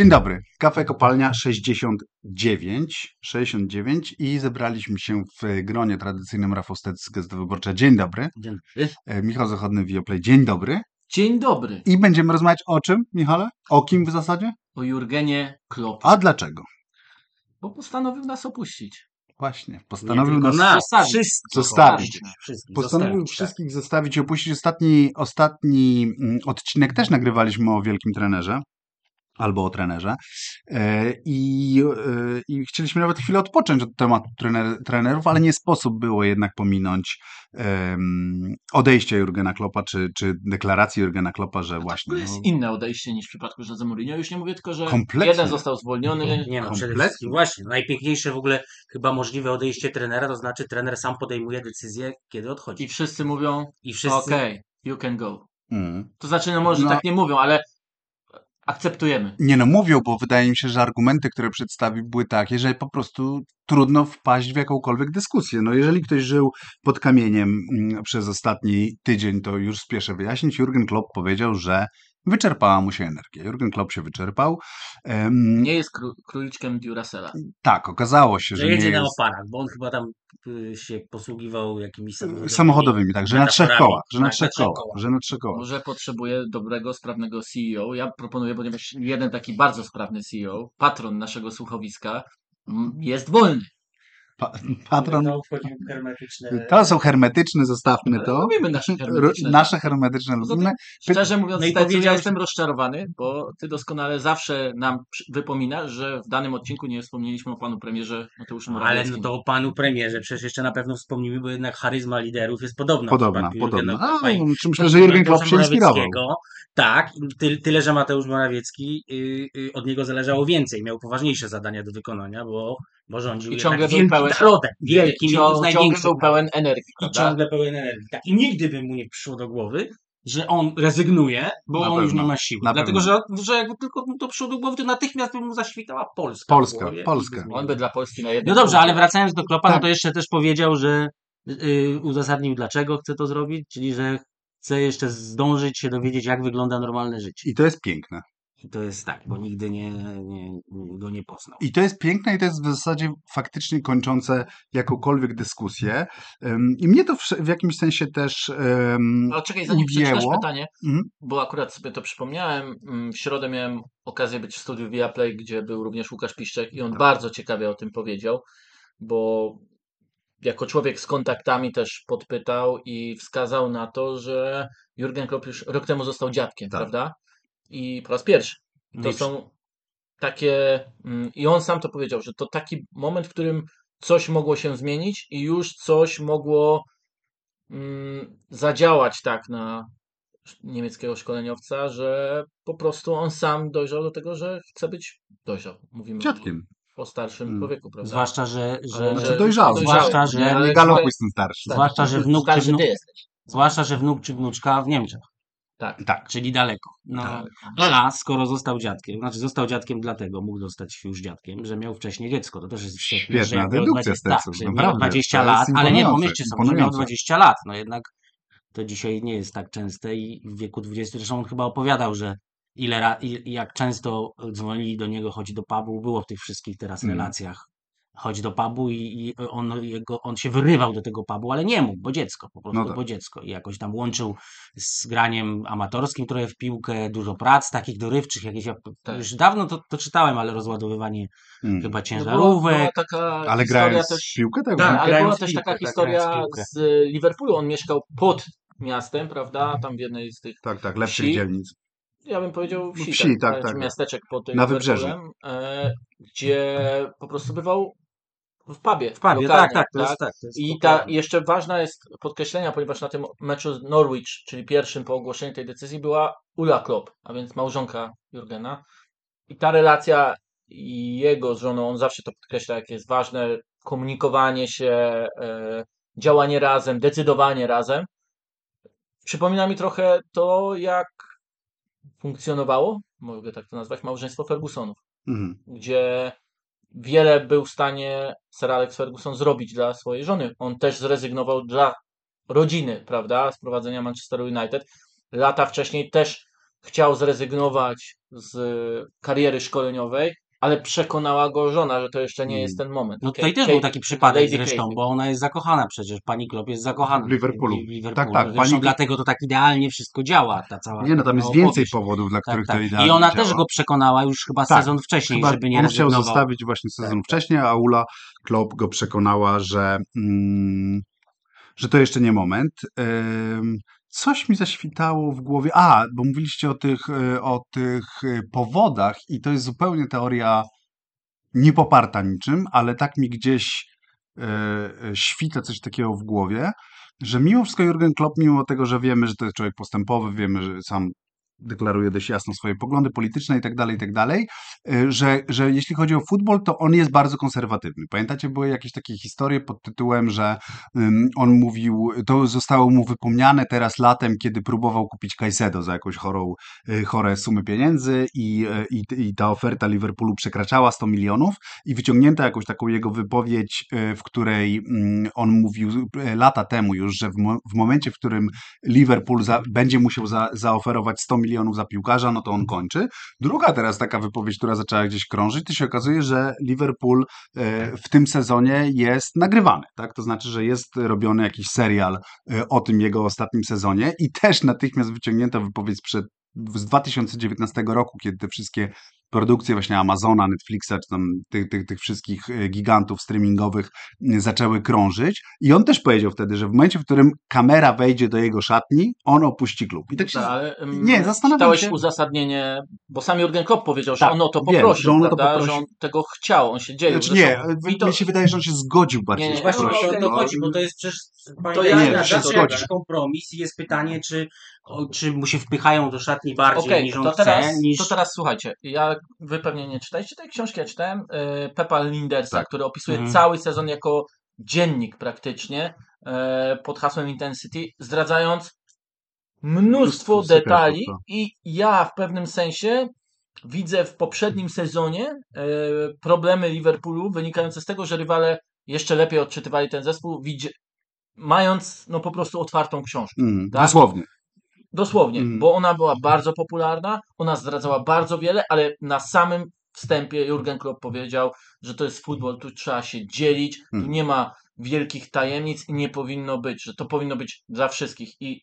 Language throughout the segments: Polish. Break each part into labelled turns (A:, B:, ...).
A: Dzień dobry. Kafe Kopalnia 69, 69 i zebraliśmy się w gronie tradycyjnym Rafał Stec z Gazety Wyborcza. Dzień dobry.
B: Dzień dobry.
A: E, Michał Zachodny, Wioplay. Dzień dobry.
C: Dzień dobry.
A: I będziemy rozmawiać o czym, Michale? O kim w zasadzie?
C: O Jurgenie Klopp.
A: A dlaczego?
C: Bo postanowił nas opuścić.
A: Właśnie. Postanowił nas
B: wszystkich
A: Zostawić.
B: Wszystkich
A: Postanowił
B: zostawić, tak.
A: wszystkich zostawić i opuścić. Ostatni, ostatni mm, odcinek też nagrywaliśmy o wielkim trenerze. Albo o trenerze. E, I, e, I chcieliśmy nawet chwilę odpocząć od tematu trener, trenerów, ale nie sposób było jednak pominąć em, odejścia Jurgena Kloppa, czy, czy deklaracji Jurgena Kloppa, że właśnie.
C: To jest
A: no,
C: inne odejście niż w przypadku Jose Mourinho. Już nie mówię tylko, że
A: Kompletnie.
C: jeden został zwolniony.
B: Nie no, przede wszystkim właśnie. Najpiękniejsze w ogóle chyba możliwe odejście trenera, to znaczy trener sam podejmuje decyzję, kiedy odchodzi.
C: I wszyscy mówią,
B: I wszyscy...
C: okej, you can go.
A: mm.
C: To znaczy, no może
A: No.
C: tak nie mówią, ale akceptujemy.
A: Nie no, mówią, bo wydaje mi się, że argumenty, które przedstawił, były takie, że po prostu trudno wpaść w jakąkolwiek dyskusję. No jeżeli ktoś żył pod kamieniem mm, przez ostatni tydzień, to już spieszę wyjaśnić. Jurgen Klopp powiedział, że wyczerpała mu się energia. Jurgen Klopp się wyczerpał. Em,
C: Nie jest kró- króliczkiem Duracella.
A: tak, okazało się,
B: Że
A: że nie
B: jedzie na
A: jest
B: oparach, bo on chyba tam y, się posługiwał jakimiś samochodowymi.
A: samochodowymi, tak, że na trzech kołach, że na
B: Tak,
A: trzech kołach, że na trzech kołach.
C: Może potrzebuje dobrego, sprawnego CEO. Ja proponuję, ponieważ jeden taki bardzo sprawny CEO, patron naszego słuchowiska, jest wolny.
A: Pa, patron,
B: To hermetyczne...
A: to są hermetyczne, zostawmy
C: Ale
A: to.
C: Lubimy nasze hermetyczne.
A: Nasze hermetyczne
C: tym
A: lubimy.
C: Szczerze mówiąc,
B: No i
C: Stecu, ja jestem rozczarowany, bo ty doskonale zawsze nam wypominasz, że w danym odcinku nie wspomnieliśmy o panu premierze Mateuszu
B: Ale
C: Morawieckim.
B: no to o panu premierze przecież jeszcze na pewno wspomnimy, bo jednak charyzma liderów jest podobna.
A: Podobna,
B: Jurgena
A: podobna. A,
B: i-
A: czy myślę, że Jurgen Klopp się inspirował.
B: Tak, ty, tyle, że Mateusz Morawiecki y, y, od niego zależało więcej, miał poważniejsze zadania do wykonania, bo, bo rządził
C: I ciągle był
B: wielkim
C: pełen-
B: narodem, wielkim, jednym z
C: Ciągle
B: największych
C: był pełen energii,
B: i ciągle pełen energii. Tak. I nigdy by mu nie przyszło do głowy, że on rezygnuje, bo
A: Na
B: on już
A: pewno.
B: nie ma siły.
A: Na
B: Dlatego,
A: pewno.
B: że, że jakby tylko mu to przyszło do głowy, to natychmiast by mu zaświtała Polska.
A: Polska,
B: głowie
A: Polska.
C: On by dla Polski na jednym
B: No dobrze, ale wracając do Klopa, no
A: Tak.
B: to jeszcze też powiedział, że yy, uzasadnił dlaczego chce to zrobić, czyli że chce jeszcze zdążyć się dowiedzieć, jak wygląda normalne życie.
A: I to jest piękne.
B: I to jest tak, bo nigdy nie, nie, go nie poznał.
A: I to jest piękne i to jest w zasadzie faktycznie kończące jakąkolwiek dyskusję. I mnie to w, w jakimś sensie też um,
C: Ale czekaj, zanim przeczytasz pytanie,
A: Mhm.
C: bo akurat sobie to przypomniałem, mm, w środę miałem okazję być w studiu Viaplay, gdzie był również Łukasz Piszczek i on bardzo ciekawie o tym powiedział, bo jako człowiek z kontaktami też podpytał i wskazał na to, że Jurgen Klopp już rok temu został dziadkiem,
A: Tak.
C: prawda? I po raz pierwszy.
B: No
C: To
B: i
C: są takie, mm, i on sam to powiedział, że to taki moment, w którym coś mogło się zmienić i już coś mogło mm, zadziałać tak na niemieckiego szkoleniowca, że po prostu on sam dojrzał do tego, że chce być dojrzał. Mówimy
A: Dziadkiem.
C: o starszym
A: Mm.
C: człowieku, prawda?
B: Zwłaszcza, że, że,
C: Ale
A: Znaczy dojrzały.
B: Zwłaszcza, że-
C: Ale
A: Nie galopuj z tym starszym.
B: zwłaszcza, że wnuk czy
C: starszy
B: wnuk- zwłaszcza, że wnuk czy wnuczka w Niemczech,
C: Tak.
A: Tak.
B: czyli daleko. No,
C: Tak.
B: a skoro został dziadkiem, znaczy został dziadkiem dlatego, mógł zostać już dziadkiem, że miał wcześniej dziecko. To też jest świetne,
A: Świetna dedukcja
B: 20, tak,
A: Steców,
B: że miał
A: naprawdę.
B: 20
A: To jest
B: lat, ale nie, pomyślcie sobie, że miał
A: imponujące.
B: 20 lat, no jednak to dzisiaj nie jest tak częste i w wieku 20, zresztą on chyba opowiadał, że ile jak często dzwonili do niego, chodź do pubu, było w tych wszystkich teraz
A: Mm.
B: relacjach, chodź do pubu i, i on, jego, on się wyrywał do tego pubu, ale nie mógł, bo dziecko, po prostu,
A: No tak.
B: bo dziecko i jakoś tam łączył z graniem amatorskim trochę w piłkę, dużo prac takich dorywczych, jakieś, ja
C: Tak.
B: już dawno to, to czytałem, ale rozładowywanie
A: Mm.
B: chyba
C: No była,
B: ciężarówek,
C: była taka
A: Ale grając
C: też...
A: w piłkę tak?
C: Tak, ale
B: grając
C: była
B: w
C: też
B: piłkę,
C: taka
B: tak,
C: historia z Liverpoolu. On mieszkał pod miastem, prawda? Tam w jednej z tych
A: tak, tak, lepszych
C: Wsi?
A: dzielnic.
C: ja bym powiedział wsi,
A: Wsi, tak,
C: tak,
A: tak.
C: miasteczek pod tym
A: Na wybrzeżu.
C: E, gdzie po prostu bywał w pubie.
B: w pubie,
C: lokalnie,
B: tak, tak, to jest tak.
C: I ta, jeszcze ważna jest podkreślenia, ponieważ na tym meczu z Norwich, czyli pierwszym po ogłoszeniu tej decyzji, była Ula Klopp, a więc małżonka Jurgena. I ta relacja jego z żoną, on zawsze to podkreśla, jak jest ważne komunikowanie się, e, działanie razem, decydowanie razem. Przypomina mi trochę to, jak funkcjonowało, mogę tak to nazwać, małżeństwo Fergusonów,
A: Mhm.
C: gdzie wiele był w stanie Sir Alex Ferguson zrobić dla swojej żony. On też zrezygnował dla rodziny, prawda, z prowadzenia Manchesteru United. Lata wcześniej też chciał zrezygnować z kariery szkoleniowej, ale przekonała go żona, że to jeszcze nie jest ten moment.
B: No
C: Kate-
B: tutaj też
C: Kate-
B: był taki przypadek
C: Lady
B: zresztą,
C: Kate.
B: bo ona jest zakochana przecież, pani Klopp jest zakochana
A: W Liverpoolu.
B: w Liverpoolu.
A: Tak, tak,
B: Zresztą
A: pani-
B: dlatego to tak idealnie wszystko działa, ta cała
A: Nie, no tam jest więcej
B: opowieść.
A: powodów, dla
B: Tak,
A: których
B: tak.
A: to
B: I
A: idealnie
B: ona
A: działa.
B: też go przekonała już chyba
A: Tak,
B: sezon wcześniej,
A: Chyba
B: żeby nie
A: on chciał zostawić właśnie sezon
B: Tak,
A: wcześniej, a Ula Klopp go przekonała, że, mm, że to jeszcze nie moment. Coś mi zaświtało w głowie. A, bo mówiliście o tych, y, o tych y, powodach, i to jest zupełnie teoria niepoparta niczym, ale tak mi gdzieś y, świta coś takiego w głowie, że mimo wszystko Jurgen Klopp, mimo tego, że wiemy, że to jest człowiek postępowy, wiemy, że sam deklaruje dość jasno swoje poglądy polityczne i tak dalej, i tak dalej, y, że, że jeśli chodzi o futbol, to on jest bardzo konserwatywny. Pamiętacie, były jakieś takie historie pod tytułem, że on mówił, to zostało mu wypomniane teraz latem, kiedy próbował kupić Caicedo za jakąś chorą, y, chore sumy pieniędzy i, y, i, i ta oferta Liverpoolu przekraczała 100 milionów i wyciągnięto jakąś taką jego wypowiedź, w której mm, on mówił lata temu już, że w, mo- w momencie, w którym Liverpool za, będzie musiał za, zaoferować 100 milionów za piłkarza, no to on kończy. Druga teraz taka wypowiedź, która zaczęła gdzieś krążyć, to się okazuje, że Liverpool e, w tym sezonie jest nagrywany, tak? To znaczy, że jest robiony jakiś serial e, o tym jego ostatnim sezonie i też natychmiast wyciągnięta wypowiedź sprzed z 2019 roku, kiedy te wszystkie produkcje właśnie Amazona, Netflixa, czy tam tych, tych, tych wszystkich e, gigantów streamingowych e, zaczęły krążyć. I on też powiedział wtedy, że w momencie, w którym kamera wejdzie do jego szatni, on opuści klub. I tak się...
C: Tak, ale,
A: Nie, zastanawiam
C: czytałeś
A: się-
C: uzasadnienie, bo sam Jurgen Klopp powiedział, że
A: Tak,
C: on o to
A: wiem,
C: poprosił,
A: że on to poprosił.
C: że on tego chciał, on się dzieje.
A: Znaczy nie, mi
C: to,
A: się wydaje, że on się zgodził bardziej.
C: Nie, nie,
B: Właśnie o to
A: No,
B: chodzi, bo to jest przecież
C: To ja
B: nie, kompromis i jest pytanie, czy, o, czy mu się wpychają do szatni bardziej
C: Okej,
B: niż on
C: to
B: chce,
C: teraz,
B: niż...
C: to teraz słuchajcie, ja, wy pewnie nie czytaliście tej książki, ja czytałem y, Pepa Lindersa,
A: Tak.
C: który opisuje
B: Mhm.
C: cały sezon jako dziennik praktycznie y, pod hasłem Intensity, zdradzając mnóstwo
A: Mnóstwo
C: detali
A: sekretów,
C: i ja w pewnym sensie widzę w poprzednim sezonie y, problemy Liverpoolu wynikające z tego, że rywale jeszcze lepiej odczytywali ten zespół, mając no po prostu otwartą książkę.
A: Mm,
C: Tak?
A: Dosłownie.
C: Dosłownie,
A: Mm.
C: bo ona była bardzo popularna, ona zdradzała bardzo wiele, ale na samym wstępie Jurgen Klopp powiedział, że to jest futbol, tu trzeba się dzielić, tu
A: Mm.
C: nie ma wielkich tajemnic i nie powinno być, że to powinno być dla wszystkich i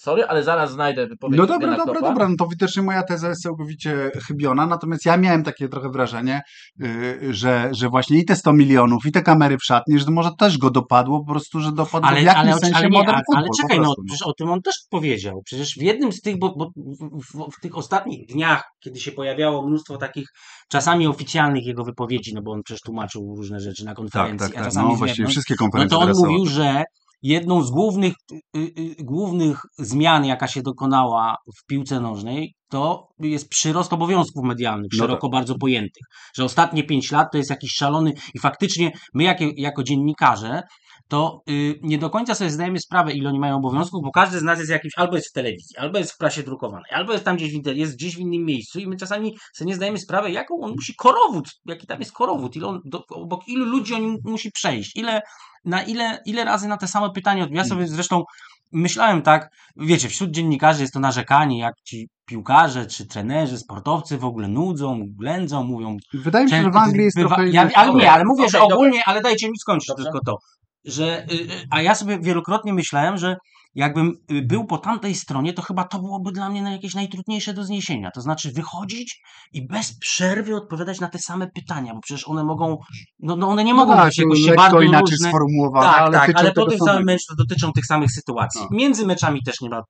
C: sorry, ale zaraz znajdę wypowiedź
A: No dobra, dobra, dobra, no to widocznie moja teza jest całkowicie chybiona, natomiast ja miałem takie trochę wrażenie, yy, że, że właśnie i te 100 milionów, i te kamery w szatni, że może też go dopadło, po prostu, że dopadło w
B: Ale,
A: jakimś
B: ale,
A: sensie
B: ale, nie,
A: modern
B: ale,
A: football,
B: ale czekaj, no
A: prostu,
B: przecież o tym on też powiedział. Przecież w jednym z tych, bo, bo w, w, w tych ostatnich dniach, kiedy się pojawiało mnóstwo takich czasami oficjalnych jego wypowiedzi, no bo on przecież tłumaczył różne rzeczy na
A: Tak,
B: konferencji,
A: tak,
B: a
A: tak,
B: czasami
A: no
B: zewnątrz,
A: wszystkie
B: no
A: konferencje
B: to on mówił, że jedną z głównych, y, y, głównych zmian, jaka się dokonała w piłce nożnej, to jest przyrost obowiązków medialnych,
A: No
B: szeroko bardzo pojętych. Że ostatnie pięć lat to jest jakiś szalony i faktycznie my jako, jako dziennikarze to y, nie do końca sobie zdajemy sprawę, ile oni mają obowiązków, bo każdy z nas jest jakimś, albo jest w telewizji, albo jest w prasie drukowanej, albo jest tam gdzieś w inter- jest gdzieś w innym miejscu i my czasami sobie nie zdajemy sprawy, jaką on musi korowód, jaki tam jest korowód, ile on, do, obok ilu ludzi on musi przejść, ile, na ile, ile razy na te same pytania, ja sobie zresztą myślałem tak, wiecie, wśród dziennikarzy jest to narzekanie, jak ci piłkarze, czy trenerzy, sportowcy w ogóle nudzą, ględzą, mówią,
A: Wydaje mi się, że w Anglii jest
B: bywa-
A: trochę...
B: ja,
A: inna
B: Ale nie, ale mówię, że ogólnie, ale dajcie mi skończyć
C: Dobrze.
B: tylko to. Że, y, y, a ja sobie wielokrotnie myślałem, że jakbym y, był po tamtej stronie, to chyba to byłoby dla mnie na jakieś najtrudniejsze do zniesienia. To znaczy wychodzić i bez przerwy odpowiadać na te same pytania, bo przecież one mogą, no, no one nie mogą
A: tak,
B: być jakoś się bardzo
A: inaczej
B: różne.
A: sformułowane,
B: Tak,
A: ale
B: tak, ale po
A: samego.
B: samym meczu to dotyczą tych samych sytuacji.
A: No.
B: Między meczami też nie ma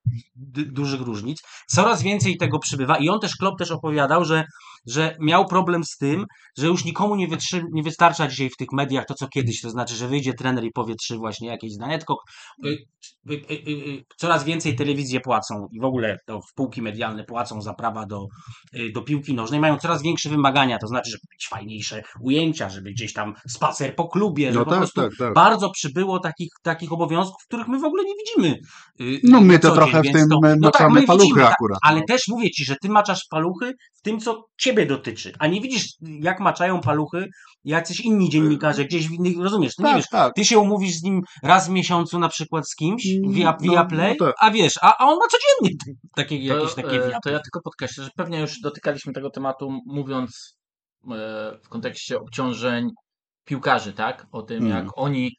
B: dużych różnic. Coraz więcej tego przybywa i on też, Klopp też opowiadał, że, że miał problem z tym, że już nikomu nie, wytrzy, nie wystarcza dzisiaj w tych mediach to, co kiedyś, to znaczy, że wyjdzie trener i powie trzy właśnie jakieś y, y, y, y, y, coraz więcej telewizje płacą i w ogóle to spółki medialne płacą za prawa do, y, do piłki nożnej, mają coraz większe wymagania, to znaczy, żeby mieć fajniejsze ujęcia, żeby gdzieś tam spacer po klubie, że
A: No
B: po
A: tak,
B: prostu
A: tak, tak.
B: bardzo przybyło takich, takich obowiązków, których my w ogóle nie widzimy. y,
A: No my to trochę
B: dzień,
A: w tym
B: to,
A: maczamy
B: my
A: paluchy
B: widzimy, tak,
A: akurat,
B: Ale
A: no.
B: też mówię ci, że ty maczasz paluchy w tym, co ciebie ciebie dotyczy, a nie widzisz, jak maczają paluchy jacyś inni dziennikarze, gdzieś w innych, rozumiesz, ty nie
A: Tak,
B: wiesz,
A: tak.
B: ty się umówisz z nim raz w miesiącu na przykład z kimś
A: Mm,
B: via,
A: no,
B: via Play,
A: no tak.
B: a wiesz, a, a on ma codziennie takie, jakieś takie
C: to,
B: via
C: e, to ja tylko podkreślę, że pewnie już dotykaliśmy tego tematu, mówiąc e, w kontekście obciążeń piłkarzy, tak? O tym,
A: Mhm.
C: jak oni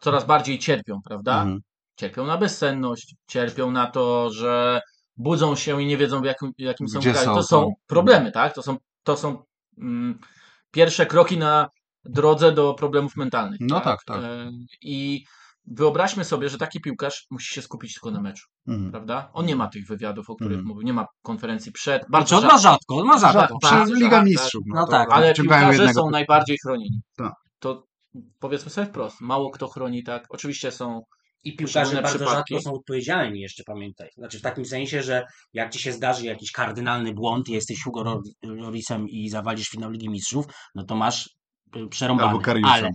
C: coraz bardziej cierpią, prawda?
A: Mhm.
C: Cierpią na bezsenność, cierpią na to, że budzą się i nie wiedzą, w jakim, jakim są
A: Gdzie
C: kraju.
A: są,
C: To są
A: to-
C: problemy, tak? To są, to są mm, pierwsze kroki na drodze do problemów mentalnych.
A: No tak, tak.
C: E, I wyobraźmy sobie, że taki piłkarz musi się skupić tylko na meczu,
A: Mhm.
C: prawda? On nie ma tych wywiadów, o których
A: Mhm.
C: mówił, nie ma konferencji przed.
B: Znaczy,
C: Bardzo
B: on ma
C: rzadko.
B: on ma rzadko.
A: Rzadko,
C: bardzo
A: przez Liga
C: rzadko,
A: Mistrzów.
B: No
A: to
B: tak,
C: Ale piłkarze
A: jednego
C: są najbardziej chronieni.
A: Tak.
C: To powiedzmy sobie wprost, mało kto chroni tak. Oczywiście są
B: I piłkarze bardzo
C: przypadki.
B: rzadko są odpowiedzialni, jeszcze pamiętaj. Znaczy w takim sensie, że jak ci się zdarzy jakiś kardynalny błąd, jesteś Hugo Lorisem i zawalisz finał Ligi Mistrzów, no to masz y, przerąbane.
A: Albo.
B: Ale,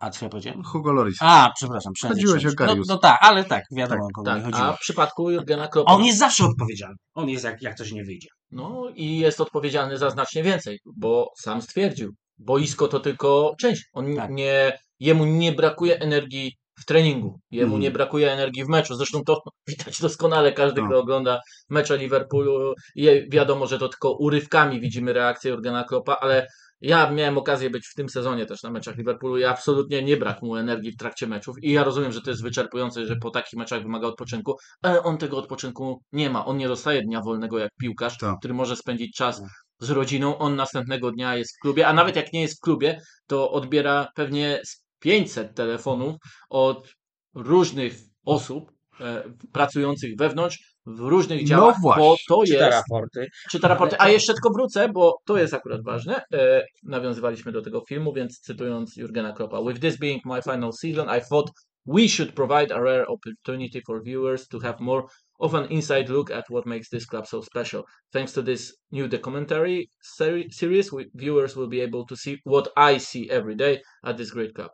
B: a co ja powiedziałem?
A: Hugo Loris.
B: A, przepraszam,
A: Chodziłeś o
B: się. no,
A: Karius.
B: no tak, ale tak, wiadomo o kogo
C: tak,
B: mi chodziło.
C: a w przypadku Jurgena Kloppa.
B: On jest zawsze odpowiedzialny. On jest jak, jak coś nie wyjdzie.
C: No i jest odpowiedzialny za znacznie więcej, bo sam stwierdził, boisko to tylko część. On
B: Tak.
C: nie, jemu nie brakuje energii w treningu, jemu
A: Mhm.
C: nie brakuje energii w meczu. Zresztą to widać doskonale każdy,
A: No.
C: kto ogląda mecze Liverpoolu. I wiadomo, że to tylko urywkami widzimy reakcję Jurgena Kloppa, ale ja miałem okazję być w tym sezonie też na meczach Liverpoolu i absolutnie nie brak mu energii w trakcie meczów. I ja rozumiem, że to jest wyczerpujące, że po takich meczach wymaga odpoczynku, ale on tego odpoczynku nie ma. On nie dostaje dnia wolnego jak piłkarz,
A: Tak.
C: który może spędzić czas
B: Tak.
C: z rodziną. On następnego dnia jest w klubie, a nawet jak nie jest w klubie, to odbiera pewnie 500 telefonów od różnych osób e, pracujących wewnątrz w różnych działach,
A: No właśnie.
C: bo to
B: Czyta
C: jest
B: raporty.
C: czyta raporty. A jeszcze tylko wrócę, bo to jest akurat ważne. E, nawiązywaliśmy do tego filmu, więc cytując Jurgena Kloppa. With this being my final season, I thought we should provide a rare opportunity for viewers to have more of an inside look at what makes this club so special. Thanks to this new documentary seri- series, we, viewers will be able to see what I see every day at this great club.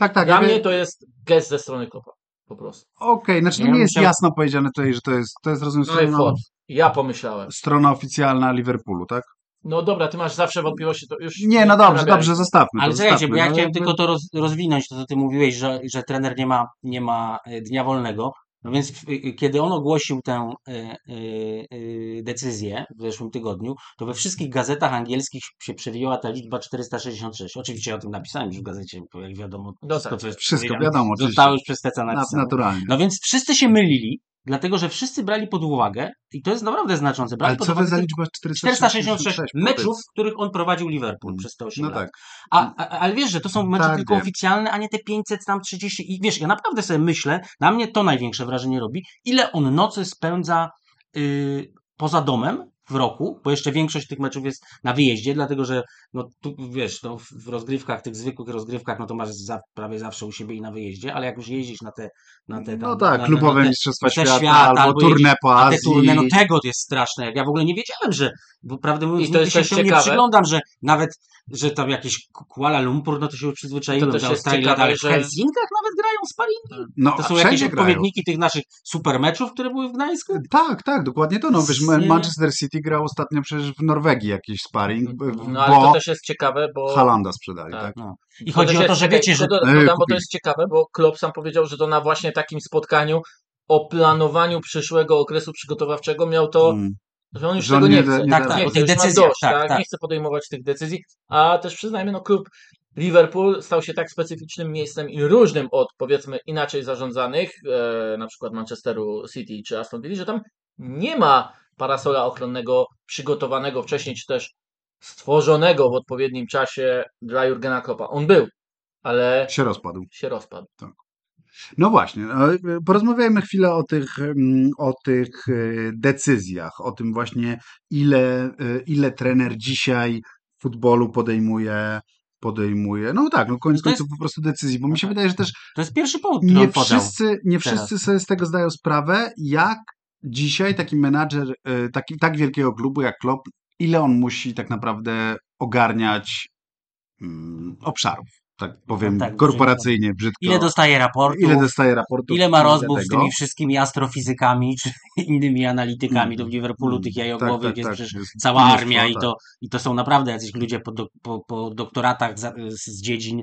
A: Tak, tak.
C: Dla
A: ja
C: mnie to jest gest ze strony Kloppa. Po prostu.
A: Okej, znaczy to
B: Ja
A: nie jest
B: musiał-
A: jasno powiedziane tutaj, że to jest, to jest rozumiem,
C: No i
A: strona,
C: thought. Ja pomyślałem.
A: strona oficjalna Liverpoolu, tak?
C: No dobra, ty masz zawsze wątpliwości, to już...
A: Nie, no dobrze, dobrze, zostawmy.
B: Ale
A: zostawmy.
B: bo ja
A: No,
B: chciałem
A: jakby-
B: tylko to roz, rozwinąć, to co ty mówiłeś, że, że trener nie ma, nie ma e, dnia wolnego. No więc w, y, kiedy on ogłosił tę y, y, y, decyzję w zeszłym tygodniu, to we wszystkich gazetach angielskich się przewijała ta liczba 466. Oczywiście ja o tym napisałem już w gazecie, bo jak wiadomo,
C: No
B: wszystko,
C: tak,
B: co jest
A: Wszystko wiadomo, oczywiście.
B: zostało już przez Teca
A: Na,
B: napisane.
A: naturalnie.
B: No więc wszyscy się mylili, dlatego że wszyscy brali pod uwagę, i to jest naprawdę znaczące, brali
A: Ale
B: pod
A: co to
B: uwagę
A: za
B: tylko
A: liczba 466?
B: 466 meczów, w których on prowadził Liverpool przez te 8
A: No
B: lat.
A: tak.
B: A, a, ale wiesz, że to są mecze
A: Tak,
B: tylko
A: wiem.
B: oficjalne, a nie te 500 tam 30. I wiesz, ja naprawdę sobie myślę, na mnie to największe wrażenie robi, ile on nocy spędza y, poza domem w roku, bo jeszcze większość tych meczów jest na wyjeździe, dlatego że no tu wiesz, no, w- w rozgrywkach, tych zwykłych rozgrywkach, no to masz za, prawie zawsze u siebie i na wyjeździe, ale jak już jeździsz na te na te
A: No
B: tam,
A: tak,
B: na,
A: klubowe
B: na te,
A: Mistrzostwa Świata,
B: świata,
A: albo, turne po
B: a te
A: Azji.
B: turne, no tego to jest straszne. Jak ja w ogóle nie wiedziałem, że, bo prawdę mówiąc,
C: I to jest
B: się temu nie
C: ciekawe.
B: przyglądam, że nawet, że tam jakieś Kuala Lumpur, no to się już przyzwyczaiłem
C: To
B: Australii,
C: ciekawe,
B: ale w
C: że-
B: Helsinkach nawet grają sparingi.
A: No,
B: To są jakieś
A: grają.
B: odpowiedniki tych naszych super meczów, które były w Gdańsku.
A: Tak, tak, dokładnie to. No, wiesz. Manchester City grał ostatnio przecież w Norwegii jakiś sparring, b-
C: No ale to
A: bo
C: też jest ciekawe, bo...
A: Halanda sprzedali,
C: Tak.
A: tak?
B: No. I
C: To
B: chodzi
C: też
B: o to, że wiecie, że
C: to, dodam, bo to jest ciekawe, bo Klopp sam powiedział, że to na właśnie takim spotkaniu o planowaniu przyszłego okresu przygotowawczego miał to,
A: Mm.
C: że on już
A: Że on
C: tego nie,
A: nie
C: chce.
A: nie
B: Tak, tak,
C: nie chce,
B: decyzjach,
C: dość,
B: tak,
C: tak,
B: tak.
C: nie chce podejmować tych decyzji, a też przyznajmy, no klub Liverpool stał się tak specyficznym miejscem i różnym od powiedzmy inaczej zarządzanych, e, na przykład Manchesteru City czy Aston Villa, że tam nie ma parasola ochronnego przygotowanego wcześniej, czy też stworzonego w odpowiednim czasie dla Jurgena Kloppa. On był, ale
A: Się rozpadł.
C: się rozpadł.
A: No właśnie, no, porozmawiajmy chwilę o tych, mm, o tych e, decyzjach, o tym właśnie, ile, e, ile trener dzisiaj w futbolu podejmuje, podejmuje, no tak, no koniec końców po prostu decyzji, bo mi się
B: tak.
A: wydaje, że też
B: to jest pierwszy powód,
A: nie wszyscy, nie
B: teraz.
A: wszyscy sobie z tego zdają sprawę, jak dzisiaj taki menadżer e, taki, tak wielkiego klubu jak Klopp, ile on musi tak naprawdę ogarniać mm, obszarów. tak powiem
B: No tak,
A: korporacyjnie, brzydko.
B: Ile dostaje raportu?
A: Ile dostaje raportów?
B: Ile ma rozmów z tymi wszystkimi astrofizykami czy innymi analitykami? To w Liverpoolu
A: Mm,
B: tych
A: tak,
B: jajogłowych
A: tak,
B: jest
A: tak,
B: przecież
A: jest
B: cała
A: mnóstwo,
B: armia i
A: tak.
B: to, i to są naprawdę jacyś ludzie po, do, po, po doktoratach z, z dziedzin,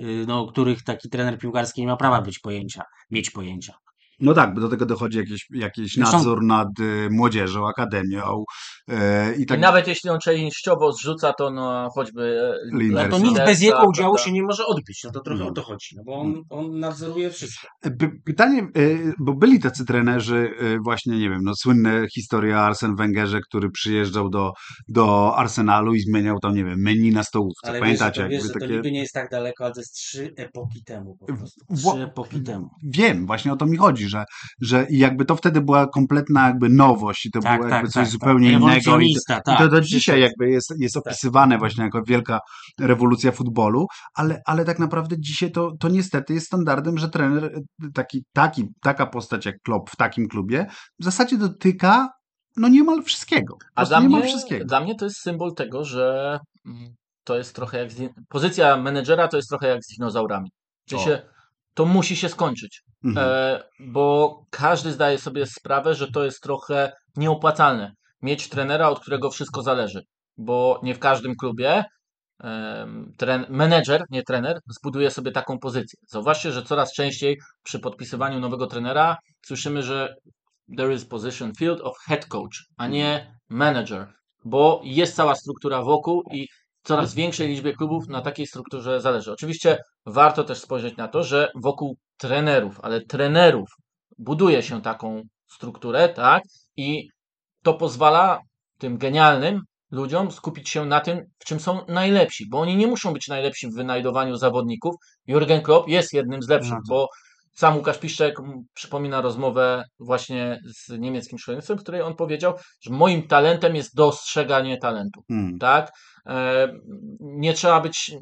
B: y, no, o których taki trener piłkarski nie ma prawa być pojęcia, mieć pojęcia.
A: No tak, bo do tego dochodzi jakiś, jakiś nadzór nad y, młodzieżą, akademią e, i
C: I
A: tak
C: nawet jeśli on częściowo zrzuca to na choćby e,
A: Lindersa.
B: Ale to nic bez jego udziału
C: prawda?
B: się nie może odbyć. No to trochę
A: Mm.
B: o to chodzi, no bo on, on nadzoruje wszystko.
A: Py- Pytanie, bo byli tacy trenerzy, właśnie nie wiem, no słynne historia o Arsen Wengerze, który przyjeżdżał do, do Arsenalu i zmieniał tam, nie wiem, menu na stołówce.
B: Ale
A: Pamiętacie?
B: wiesz, że to, wiesz, to
A: takie...
B: niby nie jest tak daleko, ale to jest trzy epoki temu po prostu. Trzy epoki temu.
A: Wiem, właśnie o to mi chodzi, że, że jakby to wtedy była kompletna jakby nowość i to
B: Tak,
A: było
B: tak,
A: jakby coś
B: tak,
A: zupełnie
B: tak.
A: Innego. I to,
B: Rewolucjonista,
A: i
B: tak.
A: to do dzisiaj jakby jest, jest opisywane właśnie jako wielka rewolucja futbolu, ale, ale tak naprawdę dzisiaj to, to niestety jest standardem, że trener, e, taki, taki, taka postać jak Klopp w takim klubie w zasadzie dotyka no niemal wszystkiego.
C: A dla
A: niemal
C: mnie,
A: wszystkiego.
C: dla mnie to jest symbol tego, że mm, to jest trochę jak. Z, pozycja menedżera to jest trochę jak z dinozaurami.
A: O.
C: sensie, to musi się skończyć.
A: Mhm.
C: E, bo każdy zdaje sobie sprawę, że to jest trochę nieopłacalne. Mieć trenera, od którego wszystko zależy. Bo nie w każdym klubie tren, menedżer, nie trener, zbuduje sobie taką pozycję. Zauważcie, że coraz częściej przy podpisywaniu nowego trenera słyszymy, że there is position field of head coach, a nie manager, bo jest cała struktura wokół i coraz większej liczbie klubów na takiej strukturze zależy. Oczywiście warto też spojrzeć na to, że wokół trenerów, ale trenerów buduje się taką strukturę, tak? I to pozwala tym genialnym ludziom skupić się na tym, w czym są najlepsi, bo oni nie muszą być najlepsi w wynajdowaniu zawodników. Jurgen Klopp jest jednym z lepszych,
B: No
C: bo sam Łukasz Piszczek przypomina rozmowę właśnie z niemieckim szkoleniowcem, w której on powiedział, że moim talentem jest dostrzeganie talentu
A: Mm.
C: tak? E, Nie trzeba być,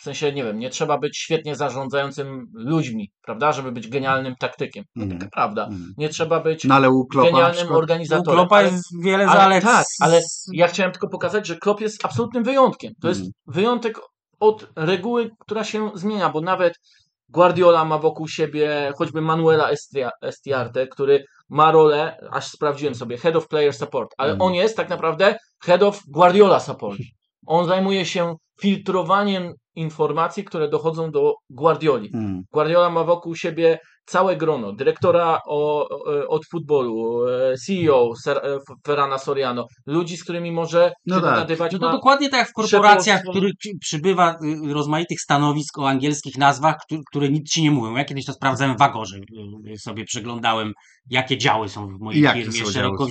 C: w sensie, nie wiem, nie trzeba być świetnie zarządzającym ludźmi, prawda, żeby być genialnym taktykiem. To
A: Mhm.
C: taka prawda.
A: Mm.
C: Nie trzeba być
A: No ale u
C: genialnym
B: U
C: organizatorem.
B: Kloppa
C: ale-
B: jest wiele
C: ale
B: zalet.
C: tak, ale ja chciałem tylko pokazać, że Klopp jest absolutnym wyjątkiem. To jest
A: Mhm.
C: wyjątek od reguły, która się zmienia, bo nawet Guardiola ma wokół siebie choćby Manuela Estia- Estiarte, który ma rolę, aż sprawdziłem sobie, Head of Player Support, ale
A: Mhm.
C: on jest tak naprawdę Head of Guardiola Support. On zajmuje się filtrowaniem informacji, które dochodzą do Guardioli.
A: Mm.
C: Guardiola ma wokół siebie całe grono, dyrektora o, o, od futbolu, e, CEO Ser, e, Ferrana Soriano, ludzi, z którymi może
A: No
C: się
A: tak.
C: dogadywać
B: No to dokładnie tak jak w korporacjach, w których przy- przybywa y, rozmaitych stanowisk o angielskich nazwach, któ- które nic ci nie mówią. Ja kiedyś to sprawdzałem w Agorze, y, sobie przeglądałem, jakie działy są w
A: I
B: mojej
A: jakie
B: firmie. szeroko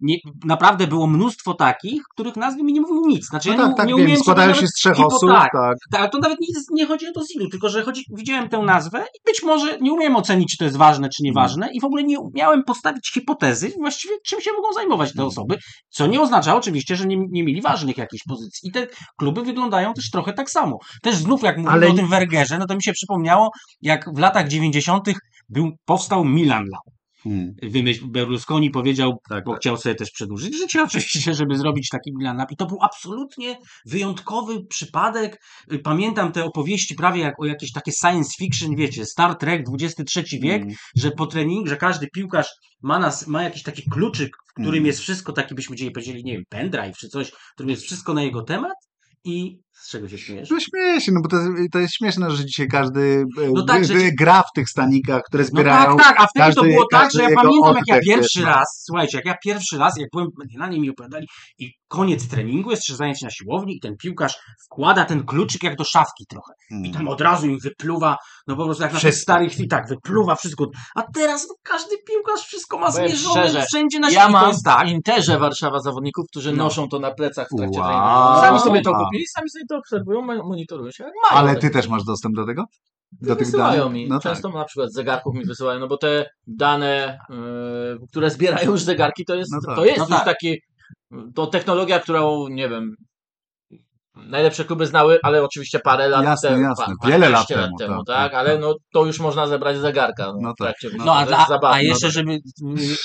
B: nie, naprawdę było mnóstwo takich, których nazwy mi nie mówią nic. Znaczy,
A: No
B: ja nie,
A: tak, tak,
B: nie
A: wiem.
B: umiałem
A: Składają się z trzech osób,
B: tak,
A: tak.
B: tak, to nawet nie, nie chodzi o to z ilu, tylko że chodzi, widziałem tę nazwę i być może nie umiem ocenić, czy to jest ważne, czy nieważne i w ogóle nie umiałem postawić hipotezy właściwie czym się mogą zajmować te osoby, co nie oznacza oczywiście, że nie, nie mieli ważnych jakichś pozycji. I te kluby wyglądają też trochę tak samo. Też znów jak mówimy
A: Ale-
B: o tym Wergerze, no to mi się przypomniało, jak w latach 90. był, powstał Milan Lab.
A: Mm.
B: Wymyśl, Berlusconi powiedział,
A: Tak,
B: bo
A: tak.
B: chciał sobie też przedłużyć życie oczywiście, żeby zrobić taki Lab. I to był absolutnie wyjątkowy przypadek. Y, Pamiętam te opowieści prawie jak o jakieś takie science fiction, wiecie, Star Trek, XXIII wiek,
A: Mm.
B: że po treningu, że każdy piłkarz ma, nas, ma jakiś taki kluczyk, w którym
A: Mm.
B: jest wszystko, taki byśmy dzisiaj powiedzieli, nie wiem, pendrive czy coś, w którym jest wszystko na jego temat i z czego się śmiesz?
A: No śmieję się, no bo to, to jest śmieszne, że dzisiaj każdy e,
B: No tak,
A: wy- wy- gra w tych stanikach, które
B: No
A: zbierają.
B: tak, tak, a wtedy to
A: każdy-
B: było tak, że ja pamiętam jak ja pierwszy
A: jest, no.
B: raz, słuchajcie, jak ja pierwszy raz, jak byłem, na nie mi opowiadali i koniec treningu, jest jeszcze zajęcie na siłowni i ten piłkarz wkłada ten kluczyk jak do szafki trochę i
A: Mm.
B: tam od razu im wypluwa, no po prostu jak na tych starych chwil, tak, wypluwa wszystko, a teraz no, każdy piłkarz wszystko ma zmierzone
C: szczerze,
B: wszędzie na
C: Ja
B: świecie, to
C: mam
B: tak.
C: w Interze Warszawa zawodników, którzy
B: No.
C: noszą to na plecach w trakcie
A: Wow.
C: treningu. Sami sobie to kupili, sami sobie to obserwują, mo- monitorują się mają.
A: Ale
C: Tak.
A: ty też masz dostęp do tego? Do tych
C: wysyłają
A: danych?
C: mi.
A: No tak.
C: Często na przykład z zegarków mi wysyłają, no bo te dane, yy, które zbierają już zegarki, to jest,
A: No tak.
C: to jest
B: No
C: już
B: tak.
C: taki, to technologia, którą, nie wiem, najlepsze kluby znały, ale oczywiście parę lat
A: Jasne,
C: temu.
A: jasne.
C: pa-
A: Wiele lat
C: paręnaście
A: temu, tak,
C: tak,
A: tak,
C: ale
A: tak.
C: no to już można zebrać zegarka. No,
A: No tak. No
B: No, a,
C: jest
B: a,
C: zabawne.
B: a jeszcze,
C: No,
B: żeby,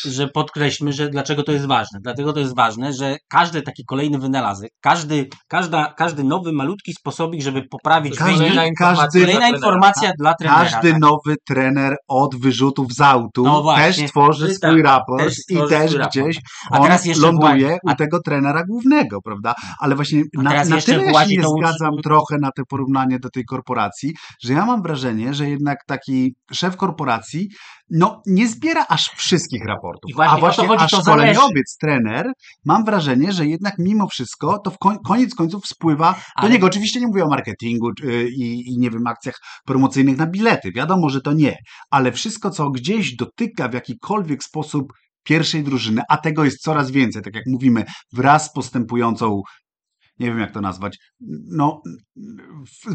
B: że podkreślmy, że dlaczego to jest ważne. Dlatego to jest ważne, że każdy taki kolejny wynalazek, każdy, każda, każdy nowy, malutki sposobik, żeby poprawić
C: Każdy-
B: wynik,
C: Kolejna informacja
A: każdy,
C: dla
B: kolejna
C: trenera.
B: informacja dla trenera.
A: każdy
B: tak.
A: nowy trener od wyrzutów z autu
B: No właśnie.
A: też tworzy
B: Tak,
A: swój raport
B: też
A: i też
B: raport.
A: gdzieś
B: A
A: on
B: teraz jeszcze
A: ląduje u tego trenera głównego, prawda? Ale właśnie na, na tyle ja się nie zgadzam trochę na te porównanie do tej korporacji, że ja mam wrażenie, że jednak taki szef korporacji no, nie zbiera aż wszystkich raportów.
B: I właśnie
A: A
B: o to
A: właśnie
B: chodzi,
A: a szkoleniowiec, trener, mam wrażenie, że jednak mimo wszystko to w koń, koniec końców spływa do
B: Ale-
A: niego. Oczywiście nie mówię o marketingu y, i, i nie wiem, akcjach promocyjnych na bilety. Wiadomo, że to nie. Ale wszystko, co gdzieś dotyka w jakikolwiek sposób pierwszej drużyny, a tego jest coraz więcej, tak jak mówimy, wraz z postępującą, nie wiem jak to nazwać, no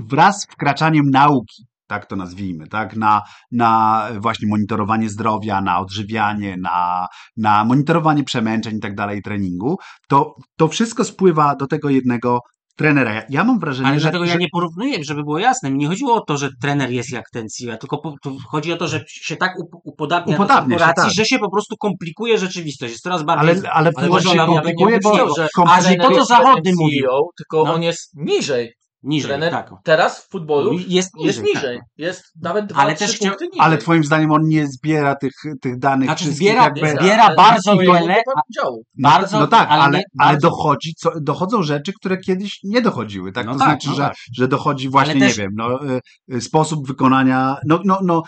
A: wraz z wkraczaniem nauki, tak to nazwijmy, tak, na, na właśnie monitorowanie zdrowia, na odżywianie, na, na monitorowanie przemęczeń i tak dalej, treningu, to, to wszystko spływa do tego jednego trenera. Ja, ja mam wrażenie,
B: Ale
A: że,
B: dlatego ja nie porównuję, żeby było jasne. Mi nie chodziło o to, że trener jest jak ten CEO, tylko po, to chodzi o to, że się tak up- upodabnia,
A: Upodabnia
B: do
A: się,
B: korporacji,
A: tak.
B: że się po prostu komplikuje rzeczywistość. Jest coraz bardziej...
A: ale, ale,
B: ale ona-
A: komplikuje, bo
C: że-
A: kom-
B: a że
C: Trener
B: to, co Zachodny
C: tym
B: mówił.
C: CEO, tylko
B: No.
C: on jest niżej.
B: Niżej,
C: Trener
B: tak.
C: teraz w futbolu
B: Jest
C: jest
B: niżej,
C: niżej.
B: tak.
C: Jest nawet dwa,
B: Ale też chciał-
C: niżej.
A: ale twoim zdaniem on nie zbiera tych, tych danych
B: Znaczy zbiera-
A: jakby...
B: Zbiera
C: ale
B: bardzo wiele.
A: No,
B: Bardzo,
A: no tak, ale, ale,
B: bardzo-
A: dochodzi, co, dochodzą rzeczy, które kiedyś nie dochodziły, tak?
B: No
A: to
B: tak,
A: znaczy,
B: no
A: że,
B: tak.
A: że dochodzi właśnie,
B: Ale też-
A: nie wiem, no, y, y, sposób wykonania, no, no, no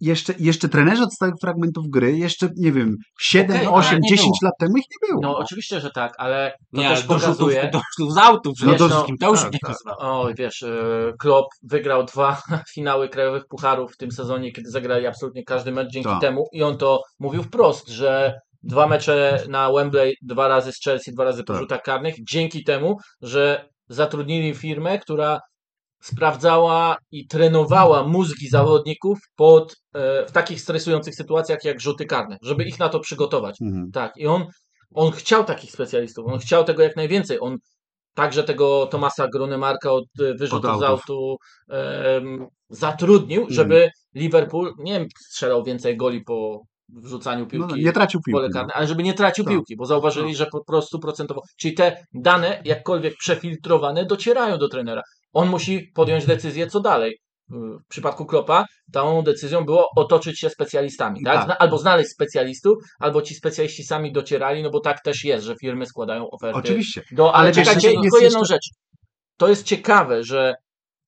A: jeszcze, jeszcze trenerzy od stałych fragmentów gry, jeszcze, nie wiem, 7,
C: Okej,
A: 8,
B: ale nie
A: 10
B: było.
A: lat temu ich nie było.
C: No oczywiście, że tak, ale to
B: Nie,
C: też
B: ale do rzutów,
C: pokazuje...
B: do rzutów z autu przede
A: No to-
B: wszystkim. To już
A: tak,
B: nie
C: Oj, wiesz, e, Klopp wygrał dwa finały krajowych pucharów w tym sezonie, kiedy zagrali absolutnie każdy mecz dzięki
A: Tak.
C: temu i on to mówił wprost, że dwa mecze na Wembley, dwa razy z Chelsea, dwa razy po
A: Tak.
C: rzutach karnych, dzięki temu, że zatrudnili firmę, która sprawdzała i trenowała mózgi zawodników pod, e, w takich stresujących sytuacjach jak rzuty karne, żeby ich na to przygotować.
A: Mhm.
C: Tak, i on, on chciał takich specjalistów, on chciał tego jak najwięcej. On także tego Tomasa Grunemarka od e,
A: Od
C: wyrzutów z
A: autów.
C: autu em, zatrudnił, żeby Liverpool, nie wiem, strzelał więcej goli po wrzucaniu
A: No,
C: piłki
A: nie tracił piłki.
C: pole
A: no.
C: ale żeby nie tracił
A: Tak.
C: piłki, bo zauważyli, że po prostu procentowo. Czyli te dane, jakkolwiek przefiltrowane, docierają do trenera. On musi podjąć decyzję, co dalej. W przypadku Klopa tą decyzją było otoczyć się specjalistami, tak?
A: Tak.
C: Albo znaleźć specjalistów, albo ci specjaliści sami docierali, no bo tak też jest, że firmy składają oferty.
A: Oczywiście.
C: Do, ale
A: Ale
C: czekajcie, tylko jedną
A: jeszcze-
C: rzecz. To jest ciekawe, że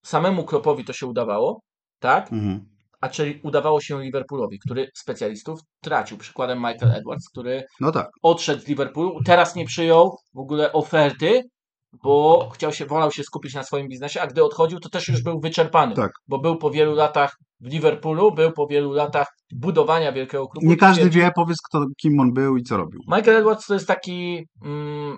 C: samemu Klopowi to się udawało, tak?
A: Mhm.
C: A czyli udawało się Liverpoolowi, który specjalistów tracił. Przykładem Michael Edwards, który
A: No tak.
C: odszedł z Liverpoolu, teraz nie przyjął w ogóle oferty, bo chciał się, wolał się skupić na swoim biznesie, a gdy odchodził, to też już był wyczerpany,
A: Tak.
C: bo był po wielu latach w Liverpoolu, był po wielu latach budowania wielkiego klubu.
A: Nie każdy wie, powiedz, kto, kim on był i co robił.
C: Michael Edwards to jest taki mm,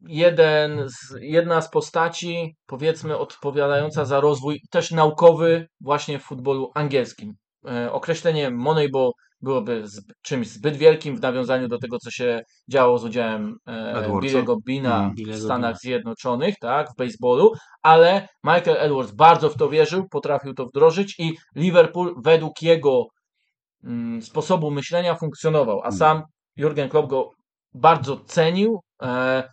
C: jeden z, jedna z postaci, powiedzmy, odpowiadająca za rozwój też naukowy właśnie w futbolu angielskim. E, określenie Moneyball byłoby z, czymś zbyt wielkim w nawiązaniu do tego, co się działo z udziałem e. Billy'ego Beana
A: Mm,
C: w Stanach. Zjednoczonych, tak, w baseballu, ale Michael Edwards bardzo w to wierzył, potrafił to wdrożyć i Liverpool według jego mm, sposobu myślenia funkcjonował, a
A: Mm.
C: sam Jurgen Klopp go bardzo cenił, e,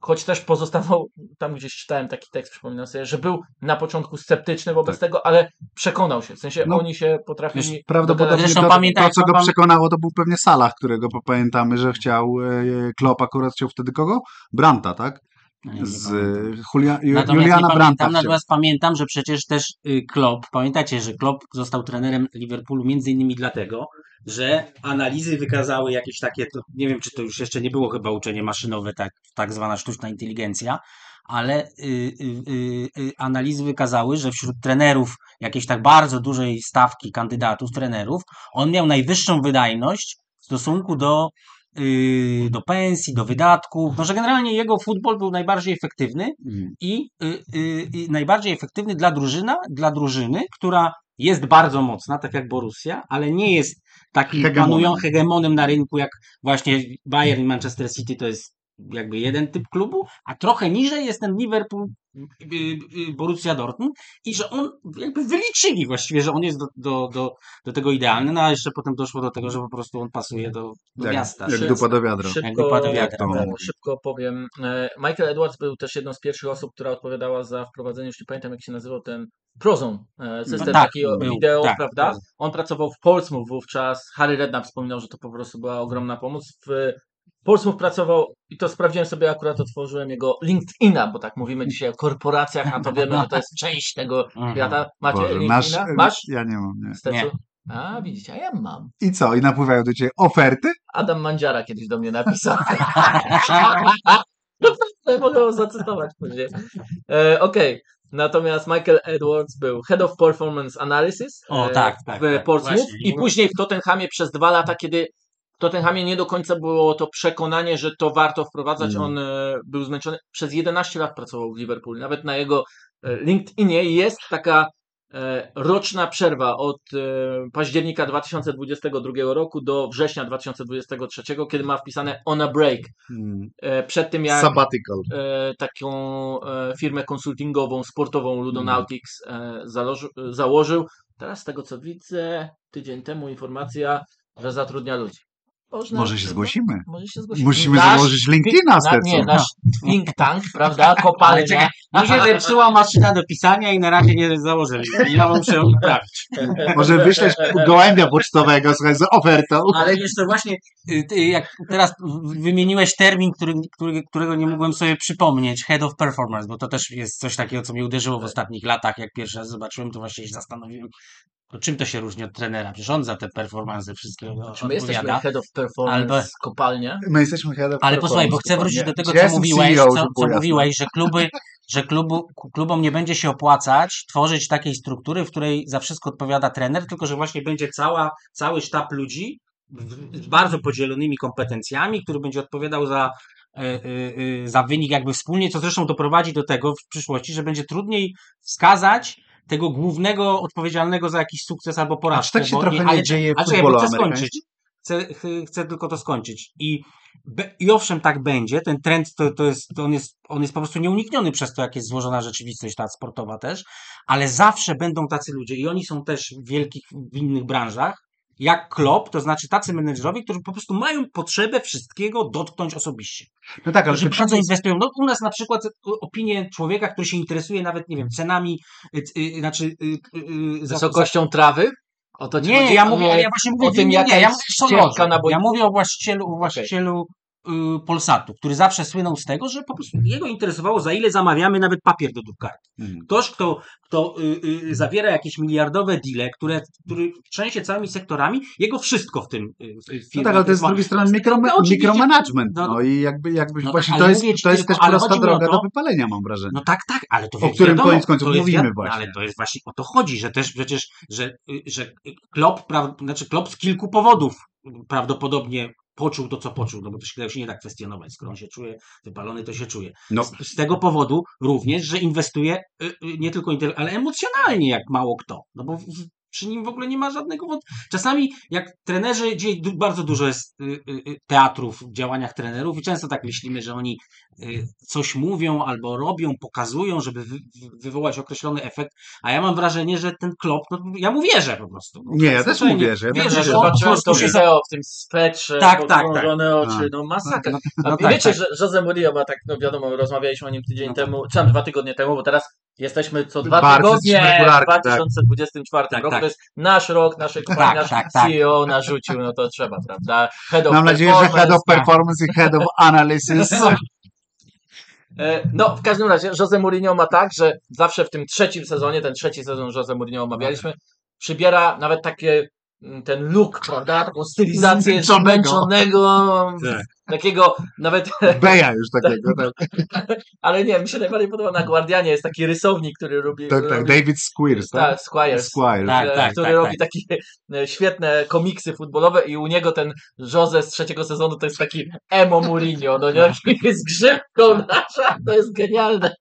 C: choć też pozostawał, tam gdzieś czytałem taki tekst, przypominam sobie, że był na początku sceptyczny wobec
A: Tak.
C: tego, ale przekonał się, w sensie
A: No,
C: oni się potrafili
B: wiesz,
A: Prawdopodobnie to,
B: pamiętaj,
A: to, co go przekonało, to był pewnie Salah, którego pamiętamy, że chciał e, Klopp akurat chciał wtedy kogo? Branta, tak?
B: Nie
A: Z e, Julia, Juliana Branta.
B: pamiętam, natomiast pamiętam, że przecież też y, Klopp, pamiętacie, że Klopp został trenerem Liverpoolu między innymi dlatego, że analizy wykazały jakieś takie, to nie wiem czy to już jeszcze nie było chyba uczenie maszynowe, tak, tak zwana sztuczna inteligencja, ale y, y, y, y, analizy wykazały, że wśród trenerów jakiejś tak bardzo dużej stawki kandydatów, trenerów, on miał najwyższą wydajność w stosunku do y, do pensji, do wydatków, no że generalnie jego futbol był najbardziej efektywny
A: Mhm.
B: i y, y, y, najbardziej efektywny dla, drużyna, dla drużyny, która jest bardzo mocna, tak jak Borussia, ale nie jest takim
A: Hegemonem.
B: panują hegemonem na rynku, jak właśnie Bayern i Manchester City to jest jakby jeden typ klubu, a trochę niżej jest ten Liverpool, y, y, Borussia Dortmund i że on jakby wyliczyli właściwie, że on jest do, do, do, do tego idealny, no a jeszcze potem doszło do tego, że po prostu on pasuje do, do
A: Jak,
B: miasta.
A: jak dupa do wiadra.
B: Jak
C: Szybko,
B: dupa do
A: wiatra,
C: e,
A: mówię.
C: szybko powiem. E, Michael Edwards był też jedną z pierwszych osób, która odpowiadała za wprowadzenie, już nie pamiętam jak się nazywał ten Prozon, e, system
B: tak,
C: taki
B: był,
C: wideo,
B: tak,
C: prawda?
B: Prozon.
C: On pracował w Portsmouth wówczas. Harry Redknapp wspominał, że to po prostu była ogromna pomoc. W Portsmouth pracował i to sprawdziłem sobie, akurat otworzyłem jego LinkedIna, bo tak mówimy dzisiaj o korporacjach, a to wiemy, że to jest część tego
B: Mhm.
C: świata. Macie
A: Boże,
C: LinkedIna?
A: masz?
C: Masz?
A: Ja nie mam, nie.
B: Nie.
C: A, widzicie, a ja mam.
A: I co? I napływają do ciebie oferty?
C: Adam Mandziara kiedyś do mnie napisał. no to mogę go zacytować później. E, Okej. Natomiast Michael Edwards był Head of Performance Analysis
B: O,
C: e,
B: tak, tak,
C: w
B: tak,
C: Portsmouth i później w Tottenhamie przez dwa lata, kiedy Tottenhamie nie do końca było to przekonanie, że to warto wprowadzać.
A: Mm.
C: On e, był zmęczony. Przez 11 lat pracował w Liverpoolu. Nawet na jego e, LinkedInie jest taka e, roczna przerwa od października 2022 roku do września 2023, kiedy ma wpisane on a break. E, przed tym jak
A: Sabbatical.
C: taką firmę konsultingową, sportową Ludonautics e, założył. Teraz z tego co widzę, tydzień temu informacja, że zatrudnia ludzi. Można,
A: Może się zgłosimy.
C: Może się zgłosimy.
A: Musimy
C: Nasz
A: założyć LinkedIna
C: na, Nie, nasz think tank, prawda, kopalnia.
B: mi się zepsuła maszyna do pisania i na razie nie założyli. Ja muszę naprawić.
A: Może wyślesz gołębia pocztowego, słuchaj, z ofertą.
B: Ale jeszcze właśnie, y, jak teraz wymieniłeś termin, który, który, którego nie mogłem sobie przypomnieć, head of performance, bo to też jest coś takiego, co mnie uderzyło w ostatnich latach. Jak pierwszy raz zobaczyłem, to właśnie się zastanowiłem, to czym to się różni od trenera? Przecież on za te performance wszystkie
C: Czy my jesteśmy
B: odpowiada.
C: head of performance
B: Albo-
C: kopalnia?
A: My jesteśmy head of
B: Ale posłuchaj, bo chcę wrócić do tego, co mówiłeś,
A: CEO,
B: co, co mówiłeś, że kluby, że klubu, klubom nie będzie się opłacać tworzyć takiej struktury, w której za wszystko odpowiada trener, tylko że właśnie będzie cała, cały sztab ludzi z bardzo podzielonymi kompetencjami, który będzie odpowiadał za, e, e, e, za wynik jakby wspólnie, co zresztą doprowadzi do tego w przyszłości, że będzie trudniej wskazać tego głównego odpowiedzialnego za jakiś sukces albo porażkę.
A: tak się
B: bo
A: trochę nie dzieje w
B: a czekaj,
A: futbolu
B: bo chcę skończyć. Chcę, ch- chcę tylko to skończyć. I, be, I owszem, tak będzie. Ten trend to, to jest, to on, jest, on jest po prostu nieunikniony przez to, jak jest złożona rzeczywistość ta sportowa też, ale zawsze będą tacy ludzie i oni są też w wielkich, w innych branżach, jak Klopp, to znaczy tacy menedżerowie, którzy po prostu mają potrzebę wszystkiego dotknąć osobiście.
A: No tak, ale
B: Którzy bardzo inwestują. No, u nas na przykład opinię człowieka, który się interesuje nawet, nie wiem, cenami, y, y, znaczy... Y, y, y, za-
C: Wysokością trawy? O to
B: nie,
C: chodzi?
B: ja mówię, ale ja właśnie mówię,
C: o tym,
B: nie,
C: jaka
B: nie, ja
C: jest
B: mówię o. Ja mówię o właścicielu, o właścicielu y, Polsatu, który zawsze słynął z tego, że po prostu jego interesowało, za ile zamawiamy nawet papier do drukarki.
A: Mhm.
B: Ktoś, kto, kto y, y, zawiera jakieś miliardowe deale, które, który trzęsie całymi sektorami, jego wszystko w tym y,
A: No
B: firmie.
A: tak, ale to jest z drugiej strony
B: No,
A: mikromanagement.
B: No,
A: No i jakby, jakby
B: no,
A: właśnie
B: ale
A: to jest,
B: mówię
A: to jest
B: tylko-
A: też prosta droga
B: to-
A: do wypalenia, mam wrażenie.
B: No tak, tak, ale to
A: O którym
B: wiadomo,
A: koniec końców mówimy
B: wi-
A: właśnie.
B: Ale to jest właśnie o to chodzi, że też przecież, że, y, że Klopp, pra, znaczy Klopp z kilku powodów prawdopodobnie poczuł to, co poczuł, no bo to się, się nie da kwestionować. Skoro on się czuje wypalony, to się czuje.
A: No,
B: Z, z tego powodu również, że inwestuje y, y, nie tylko intel, ale emocjonalnie jak mało kto. No bo w, przy nim w ogóle nie ma żadnego wąt... Czasami jak trenerzy, gdzie bardzo dużo jest y, y, y, teatrów w działaniach trenerów i często tak myślimy, że oni coś mówią albo robią, pokazują, żeby wy, wy, wywołać określony efekt, a ja mam wrażenie, że ten klop, no ja mu wierzę po prostu. No,
A: Nie, ja też mu wierzę, ja
B: Wierzę, że on po
C: Zobaczyłem
B: prostu się
C: w tym swetrze,
B: Tak, tak, tak.
C: podkrążone oczy, no masakra.
B: No,
C: A
B: no tak,
C: wiecie,
B: tak.
C: że Jose Mourinho ma tak, no wiadomo, rozmawialiśmy o nim tydzień
B: No tak.
C: temu, czy tam dwa tygodnie temu, bo teraz jesteśmy co dwa
A: Bardzo
C: tygodnie w
A: regularnie, tak.
C: 2024
B: Tak,
C: roku.
B: tak.
C: To jest nasz rok, kompanii,
B: Tak,
C: nasz
B: tak, tak.
C: CEO narzucił, no to trzeba, prawda? Head of
A: Mam nadzieję, że head of
C: performance.
A: i head of analysis.
C: E, No, w każdym razie Jose Mourinho ma tak, że zawsze w tym trzecim sezonie, ten trzeci sezon Jose Mourinho omawialiśmy, przybiera nawet takie ten look, prawda? Taką stylizację
A: Zmęczonego.
B: Tak.
C: takiego nawet
A: Beja już takiego. Tak,
C: Ale nie, mi się najbardziej podoba na Guardianie, jest taki rysownik, który robi...
A: tak, tak.
C: robi
A: David Squires, tak?
C: tak, Squires.
A: Squires.
B: Tak,
C: e,
B: tak,
C: który
B: tak,
C: robi
B: tak.
C: takie e, świetne komiksy futbolowe i u niego ten Jose z trzeciego sezonu to jest taki emo Mourinho, no nie? Z grzywką nasza, to jest genialne.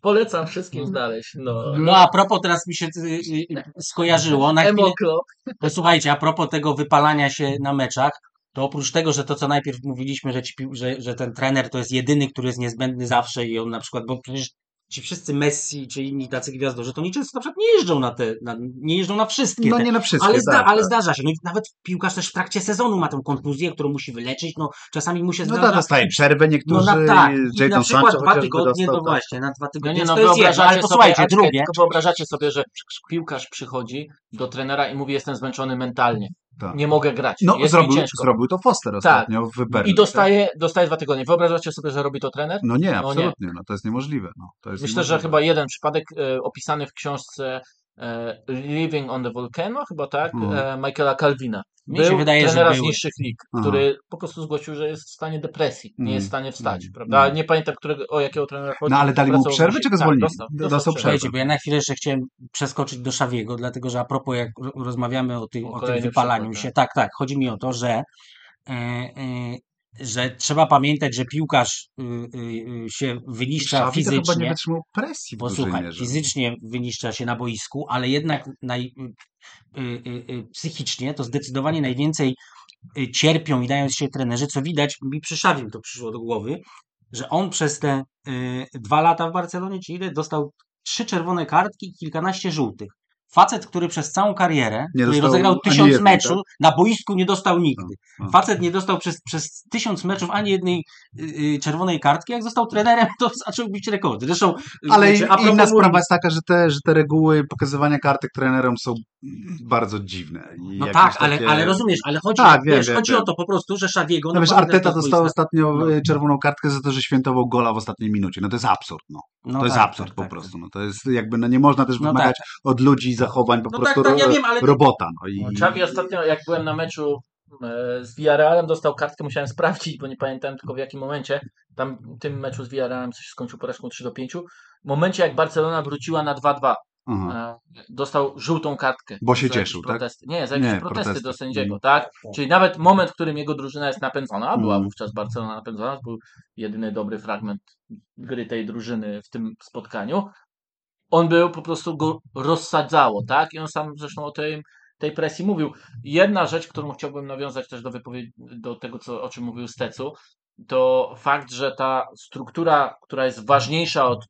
C: Polecam wszystkim znaleźć, no.
B: No a propos, teraz mi się y, y, skojarzyło, na chwilę,
C: Emo Club.
B: to słuchajcie, a propos tego wypalania się na meczach, to oprócz tego, że to co najpierw mówiliśmy, że, ci, że, że ten trener to jest jedyny, który jest niezbędny zawsze i on na przykład, bo przecież ci wszyscy Messi czy inni tacy gwiazdorzy, to oni często na przykład nie jeżdżą na te, na, nie jeżdżą na wszystkie
A: No
B: te,
A: nie na wszystkie,
B: ale, zda,
A: tak,
B: ale
A: tak.
B: zdarza się. No i nawet piłkarz też w trakcie sezonu ma tę kontuzję, którą musi wyleczyć. No czasami mu się
A: No
B: zdarza.
A: tak, dostaje przerwę
B: no
A: niektórzy,
B: na, tak, I na
A: Jadon
B: przykład
A: Sancho
B: dwa tygodnie,
A: dostał,
B: no
A: tak.
B: właśnie, na dwa
C: No
B: tygodnie.
C: nie,
B: Więc
C: no
B: to jest ale posłuchajcie, drugie.
C: tylko wyobrażacie sobie, że piłkarz przychodzi do trenera i mówi, jestem zmęczony mentalnie,
A: Tak.
C: nie mogę grać,
A: No
C: jest
A: zrobił, zrobił to Foster ostatnio w Berlin.
C: I dostaje, dostaje dwa tygodnie. Wyobrażacie sobie, że robi to trener?
A: No nie,
C: nie.
A: absolutnie, no to jest niemożliwe. No, to jest
C: Myślę, że
A: niemożliwe.
C: chyba jeden przypadek e, opisany w książce e, Living on the Volcano, chyba tak,
A: Mhm.
C: e, Michaela Calvina.
B: Mi
C: Był
B: się wydaje, że
C: trenera z
B: były.
C: niższych lig,
A: Aha.
C: który po prostu zgłosił, że jest w stanie depresji, nie
A: Mhm.
C: jest w stanie wstać,
A: Mhm.
C: prawda?
A: Mhm.
C: Nie pamiętam, którego, o jakiego trenera chodzi.
A: No ale dali mu przerwę,
C: musi-
A: czy go
C: tak,
A: zwolnili?
C: dostał,
A: Do-
C: dostał,
A: dostał
C: przerwę.
B: Słuchajcie, bo ja na chwilę jeszcze chciałem przeskoczyć do Szawiego, dlatego że a propos jak ro- rozmawiamy o, tym
C: O
B: o tym wypalaniu
C: przykład,
B: się, tak, tak, chodzi mi o to, że, e, że trzeba pamiętać, że piłkarz y, y, y, się wyniszcza
A: Xavi to chyba nie
B: fizycznie,
A: wytrzymał presji w
B: bo
A: dużej
B: słuchaj,
A: mierze.
B: fizycznie wyniszcza się na boisku, ale jednak naj, y, y, y, psychicznie to zdecydowanie najwięcej cierpią i dają się trenerzy, co widać, mi przy Szawim to przyszło do głowy, że on przez te dwa lata w Barcelonie, czy ile, dostał trzy czerwone kartki i kilkanaście żółtych. Facet, który przez całą karierę,
A: Nie
B: który rozegrał tysiąc
A: jednej,
B: meczów,
A: tak?
B: na boisku nie dostał nigdy.
A: No, no.
B: Facet nie dostał przez, przez tysiąc meczów ani jednej y, y, czerwonej kartki. Jak został trenerem, to zaczął bić rekordy. Zresztą,
A: Ale
B: wiecie, a propos
A: inna sprawa jest taka, że te, że te reguły pokazywania kartek trenerom są bardzo dziwne. I
B: No tak, ale,
A: takie-
B: ale rozumiesz, ale chodzi,
A: Tak, wiem,
B: wiesz,
A: wiem,
B: chodzi
A: wiem.
B: o to po prostu, że Szawiego...
A: No wiesz, Arteta dostał ostatnio
B: No.
A: czerwoną kartkę za to, że świętował gola w ostatniej minucie. No to jest absurd, no.
B: No
A: to jest
B: tak,
A: absurd
B: tak,
A: po
B: tak.
A: prostu. No to jest jakby, no nie można też
B: No
A: wymagać od ludzi zachowań po
B: No
A: prostu
B: tak, tak, ja
A: ro-
B: wiem, ale-
A: robota. No i...
C: No, ostatnio, jak byłem na meczu e, z Villarrealem, dostał kartkę, musiałem sprawdzić, bo nie pamiętałem tylko w jakim momencie. Tam w tym meczu z Villarrealem coś skończył porażką 3 do 5. W momencie, jak Barcelona wróciła na 2-2,
A: Aha.
C: e, dostał żółtą kartkę.
A: Bo się cieszył, tak?
C: protesty. Nie, za jakieś
A: Nie,
C: protesty,
A: protesty.
C: do sędziego,
A: Mm.
C: tak? Czyli nawet moment, w którym jego drużyna jest napędzona, a była
A: Mm.
C: wówczas Barcelona napędzona, to był jedyny dobry fragment gry tej drużyny w tym spotkaniu. On był, po prostu go rozsadzało, tak? I on sam zresztą o tej, tej presji mówił. Jedna rzecz, którą chciałbym nawiązać też do wypowiedzi, do tego, co, o czym mówił Stecu, to fakt, że ta struktura, która jest ważniejsza od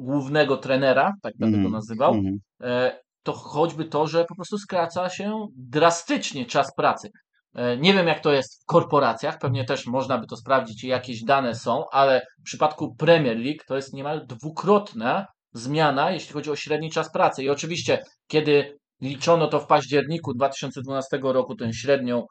C: głównego trenera, tak będę
A: Mhm,
C: go nazywał,
A: mhm.
C: e, to choćby to, że po prostu skraca się drastycznie czas pracy. E, Nie wiem, jak to jest w korporacjach, pewnie też można by to sprawdzić jakieś dane są, ale w przypadku Premier League to jest niemal dwukrotna zmiana, jeśli chodzi o średni czas pracy. I oczywiście, kiedy liczono to w październiku 2012 roku, tę średnią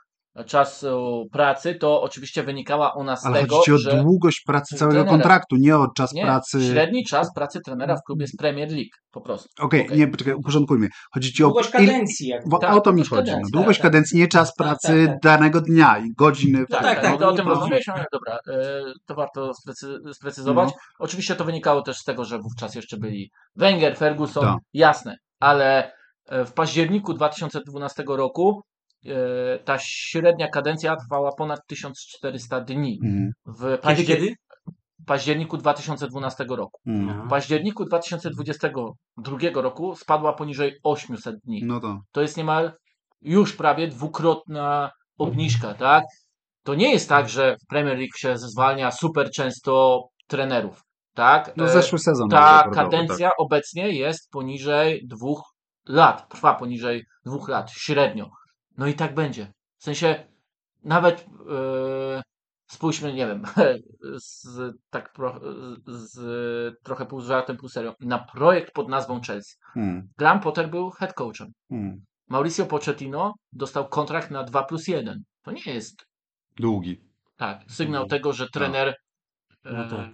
C: czasu pracy, to oczywiście wynikała ona z
A: Ale
C: tego,
A: chodzi ci o
C: że
A: długość pracy całego
C: trenera.
A: kontraktu, nie o czas
C: nie,
A: pracy.
C: średni czas pracy trenera w klubie jest Premier League, po prostu.
A: Okej,
C: Okej.
A: nie, poczekaj, uporządkujmy. Chodzi ci o.
B: Długość kadencji. Jak...
A: Bo
C: Tak,
A: o to mi
C: długość
A: chodzi. No,
C: kadencji,
A: długość
B: tak, tak.
A: kadencji, nie czas
B: Tak,
A: pracy
B: tak, tak.
A: danego dnia i godziny.
C: Tak,
B: tak,
C: tak,
B: tak,
C: to o
B: no,
C: tym
B: no.
C: rozmawialiśmy, ale dobra, e, to warto sprecy- sprecyzować.
A: No.
C: Oczywiście to wynikało też z tego, że wówczas jeszcze byli Wenger, Ferguson,
A: Tak.
C: jasne, ale e, w październiku 2012 roku e, ta średnia kadencja trwała ponad 1400 dni.
A: Mhm,
C: W paździer-
B: kiedy?
C: październiku 2012 roku.
A: mhm.
C: W październiku 2022 roku spadła poniżej 800 dni.
A: No to.
C: to jest niemal już prawie dwukrotna obniżka, tak? To nie jest tak, że w Premier League się zwalnia super często trenerów, tak?
A: No
C: E,
A: zeszły sezon.
C: Ta kadencja obecnie jest poniżej dwóch lat, trwa poniżej dwóch lat średnio. No i tak będzie. W sensie nawet e, spójrzmy, nie wiem, z, tak pro, z, trochę pół żartem, pół serio, na projekt pod nazwą Chelsea.
A: Mhm,
C: Graham Potter był head coachem.
A: mhm.
C: Mauricio Pochettino dostał kontrakt na 2 plus 1. To nie jest
A: Długi.
C: tak, sygnał tego, że trener
B: No
C: e,
B: tak.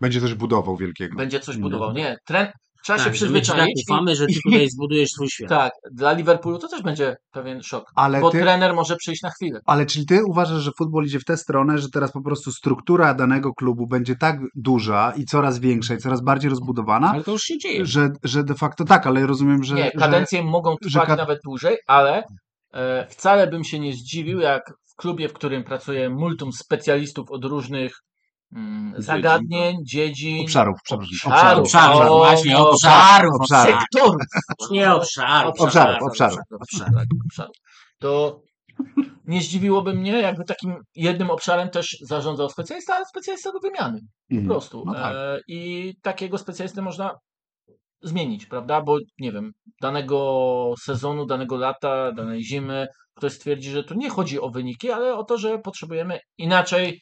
A: Będzie też budował wielkiego.
C: będzie coś
A: No.
C: budował. Nie, tren, trzeba się
B: Tak, ci tak
C: przyzwyczaić.
B: ufamy, że ty tutaj zbudujesz swój świat.
C: tak, dla Liverpoolu to też będzie pewien szok.
A: Ale
C: bo
A: ty-
C: trener może przyjść na chwilę.
A: Ale czyli ty uważasz, że futbol idzie w tę stronę, że teraz po prostu struktura danego klubu będzie tak duża i coraz większa i coraz bardziej rozbudowana,
B: Ale to już się dzieje.
A: że, że de facto tak, ale rozumiem, że.
C: nie,
A: że
C: kadencje mogą
A: że
C: trwać
A: kad-
C: nawet dłużej, ale e, wcale bym się nie zdziwił, jak w klubie, w którym pracuje multum specjalistów od różnych zagadnień, dziedzin,
A: obszarów, przepraszam.
C: Obszarów.
B: Obszarów,
C: O,
B: właśnie, obszarów.
A: obszarów.
C: sektorów.
B: Nie obszarów.
A: Obszarów, obszarów.
C: obszarów, tak, obszarów. To nie zdziwiłoby mnie, jakby takim jednym obszarem też zarządzał specjalista, ale specjalista do wymiany. Po
A: Mhm.
C: prostu.
A: No tak.
C: e, I takiego specjalistę można zmienić, prawda? Bo nie wiem, danego sezonu, danego lata, danej zimy ktoś stwierdzi, że tu nie chodzi o wyniki, ale o to, że potrzebujemy inaczej mm,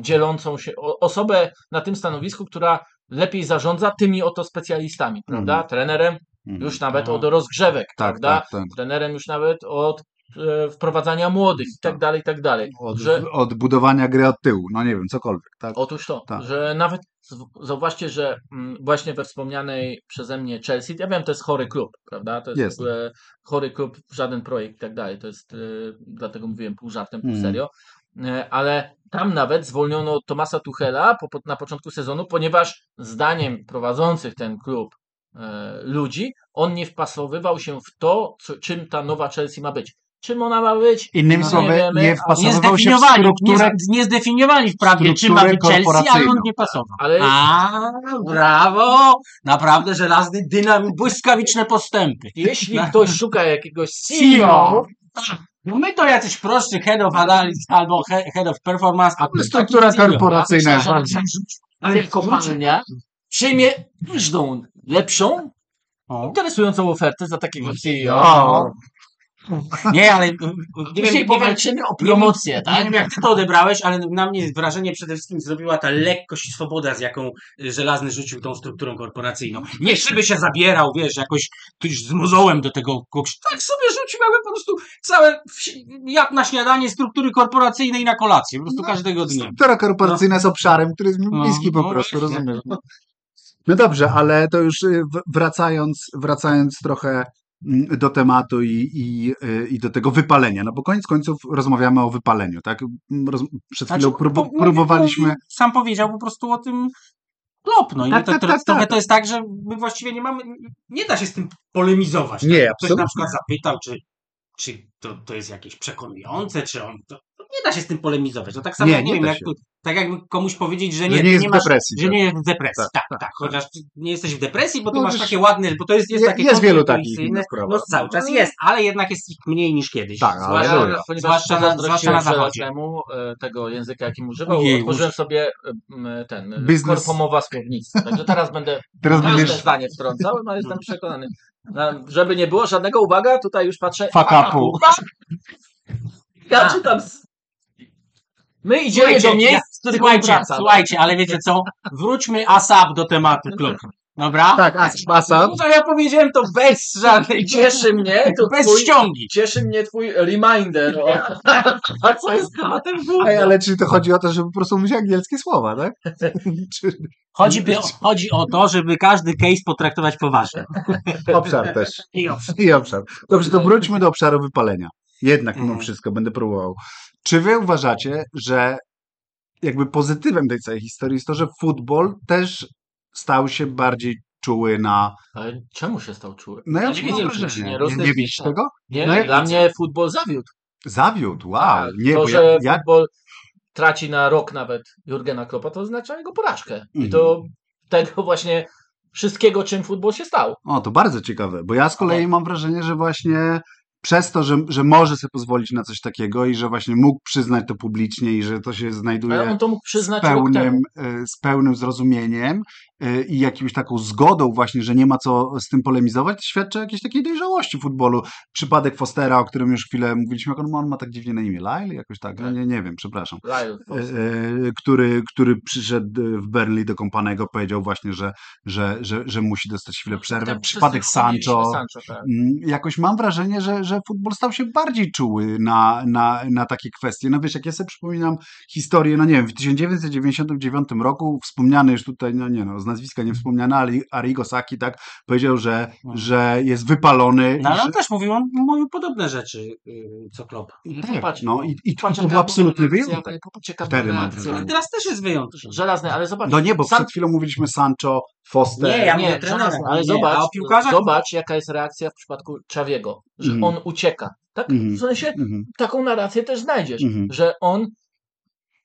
C: dzielącą się o, osobę na tym stanowisku, która lepiej zarządza tymi oto specjalistami, prawda?
A: Mhm.
C: Trenerem
A: Mhm.
C: już nawet
B: No.
C: od rozgrzewek,
A: Tak,
C: prawda?
A: tak, tak.
C: Trenerem już nawet od e, wprowadzania młodych i tak dalej, i tak dalej.
A: Od,
C: Że,
A: od budowania gry od tyłu, no nie wiem, cokolwiek, tak?
C: Otóż to,
A: Tak.
C: że nawet zauważcie, że mm, właśnie we wspomnianej przeze mnie Chelsea, ja wiem, to jest chory klub, prawda? To jest,
A: Jest.
C: w ogóle chory klub, żaden projekt i tak dalej. To jest, y, dlatego mówiłem pół żartem, pół
A: Mm.
C: serio. Y, Ale tam nawet zwolniono Tomasa Tuchela po, po, na początku sezonu, ponieważ zdaniem prowadzących ten klub y, ludzi, on nie wpasowywał się w to, co, czym ta nowa Chelsea ma być. Czym ona ma być?
A: Innymi
C: No,
A: słowy,
C: nie wiemy,
A: nie
C: ale-
B: Nie
A: wpasowywał się w strukturę
B: nie zdefiniowali wprawdzie, czym ma być Chelsea, ale on nie pasował.
C: Ale
B: A, brawo! Naprawdę żelazny dynamit, błyskawiczne postępy.
C: jeśli ktoś szuka jakiegoś
B: CEO.
C: CEO,
B: No my to jacyś prostszy head of analysis albo he, head of performance, a tu
A: Struktura korporacyjna jest
C: że-
A: bardzo.
C: ale kopalnia przyjmie każdą lepszą,
B: O.
C: interesującą ofertę za takiego CEO.
B: Nie, ale y, y, nie wiem,
C: Dzisiaj
B: nie wiem,
C: powalczymy o promocję,
B: Nie
C: tak?
B: wiem, jak ty to odebrałeś, ale na mnie wrażenie przede wszystkim zrobiła ta lekkość i swoboda, z jaką y, Żelazny rzucił tą strukturą korporacyjną. Nie żeby się zabierał, wiesz, jakoś tuż z mozołem do tego kogoś. Tak sobie rzucił, jakby po prostu całe, jak na śniadanie struktury korporacyjnej na kolację, po prostu każdego dnia.
A: Struktura korporacyjna jest obszarem, który jest mi
B: No,
A: bliski po
B: no
A: prostu,
B: właśnie.
A: rozumiesz? No dobrze, ale to już y, wracając, wracając trochę do tematu i, i, i do tego wypalenia, no bo koniec końców rozmawiamy o wypaleniu, tak? Roz, przed chwilą
B: Znaczy,
A: próbu,
B: po-
A: próbowaliśmy...
B: Sam powiedział po prostu o tym klop, no i
A: Tak,
B: to,
A: tak,
B: to,
A: tak,
B: trochę
A: tak.
B: to jest tak, że my właściwie nie mamy, nie da się z tym polemizować.
A: Nie,
B: Ktoś
A: absolutnie.
B: na przykład zapytał, czy, czy to, to jest jakieś przekonujące, czy on. To nie da się z tym polemizować. No tak samo,
A: Nie,
B: jak, nie,
A: nie
B: wiem, jak, tak jakby komuś powiedzieć, że
A: Że
B: nie,
A: nie
B: ty
A: jest w
B: masz,
A: depresji,
B: Że
A: tak.
B: nie jest w depresji.
A: Tak,
B: Tak, tak. Chociaż ty nie jesteś w depresji, bo ty
A: No,
B: masz takie ładne, bo to jest, jest
A: Je-
B: takie
A: jest wielu takich.
B: No cały czas jest, ale jednak jest ich mniej niż kiedyś.
A: Tak, ale
B: Zwłaszcza-
A: Aleluja.
C: ponieważ
B: zwłaszcza na- zwłaszcza na zachodzie.
C: żelaznemu e, tego języka, jakim używał,
B: Ojej,
C: otworzyłem sobie e, ten e,
A: Biznes-
C: korpomowa słownictwo. Także teraz będę
A: Teraz
C: każde
A: będziesz
C: zdanie wtrącał, no jestem przekonany. Żeby nie było żadnego, uwaga, tutaj już patrzę.
A: Fuck upu.
C: Ja czytam. My idziemy
B: Słuchajcie,
C: do miejsc,
B: ja-
C: z których
B: Słuchajcie,
C: wraca.
B: słuchajcie, ale wiecie co? Wróćmy ASAP do tematu klub. Dobra?
A: Tak, ASAP.
B: No to ja powiedziałem to bez żadnej,
C: Cieszy mnie, to
B: bez
C: twój,
B: ściągi.
C: cieszy mnie twój reminder. O, a co jest tematem
A: Ej, ale czy to chodzi o to, żeby po prostu mówić angielskie słowa, tak? Czy
B: Chodzi, by, chodzi o to, żeby każdy case potraktować poważnie.
A: obszar też.
B: I owszem.
A: I obszar. Dobrze, to wróćmy do obszaru wypalenia. Jednak mimo
B: Mhm.
A: wszystko będę próbował. Czy wy uważacie, że jakby pozytywem tej całej historii jest to, że futbol też stał się bardziej czuły na...
C: Ale czemu się stał czuły?
A: No ja
C: nie wiedziałem,
A: wrażenie.
C: czy nie
A: Nie, nie widzisz tego?
C: Nie,
A: No ja
C: dla
A: widzę.
C: mnie futbol zawiódł.
A: Zawiódł, wow.
C: Tak,
A: nie,
C: to,
A: bo
C: że
A: ja, ja
C: futbol traci na rok nawet Jurgena Kloppa, to oznacza jego porażkę. I
A: Mhm.
C: to tego właśnie wszystkiego, czym futbol się stał.
A: O, to bardzo ciekawe, bo ja z kolei mam wrażenie, że właśnie przez to, że, że może sobie pozwolić na coś takiego i że właśnie mógł przyznać to publicznie i że to się znajduje
C: Ale on to mógł
A: z
C: przyznać rok
A: pełnym, e, z pełnym zrozumieniem e, i jakimś taką zgodą właśnie, że nie ma co z tym polemizować, świadczy o jakiejś takiej dojrzałości futbolu. Przypadek Fostera, o którym już chwilę mówiliśmy, jak on, ma- on ma tak dziwnie na imię, Lyle jakoś tak, no,
C: Tak.
A: nie, nie wiem, przepraszam.
C: Lyle
A: E, który, który przyszedł w Burnley do Kompanego, powiedział właśnie, że, że, że, że musi dostać chwilę przerwy.
C: Tam
A: Przypadek Sancho.
C: Sancho tak.
A: Mm, Jakoś mam wrażenie, że, że futbol stał się bardziej czuły na, na, na takie kwestie. No wiesz, jak ja sobie przypominam historię, no nie wiem, w 1999 roku wspomniany już tutaj, no nie no, z nazwiska nie wspomniany, ale Arrigo Saki, tak, powiedział, że,
B: No.
A: że jest wypalony.
B: No ale
A: że,
B: on też mówił, on mówił podobne rzeczy, yy, co Klopp.
A: tak,
C: Patrz,
A: no i, i to, to był absolutny wyjątek. Wtedy.
B: Ale teraz też jest wyjątek.
C: Żelazny, ale zobacz.
A: No nie, bo przed chwilą mówiliśmy Sancho, Foster.
B: Nie, ja
C: nie,
B: mówię trenera,
C: żelazny, ale
B: nie,
C: zobacz, zobacz, jaka jest reakcja w przypadku Czawiego, że
A: Mhm.
C: on ucieka. Tak?
A: Mhm.
C: W sensie
A: Mhm.
C: taką narrację też znajdziesz,
A: Mhm.
C: że on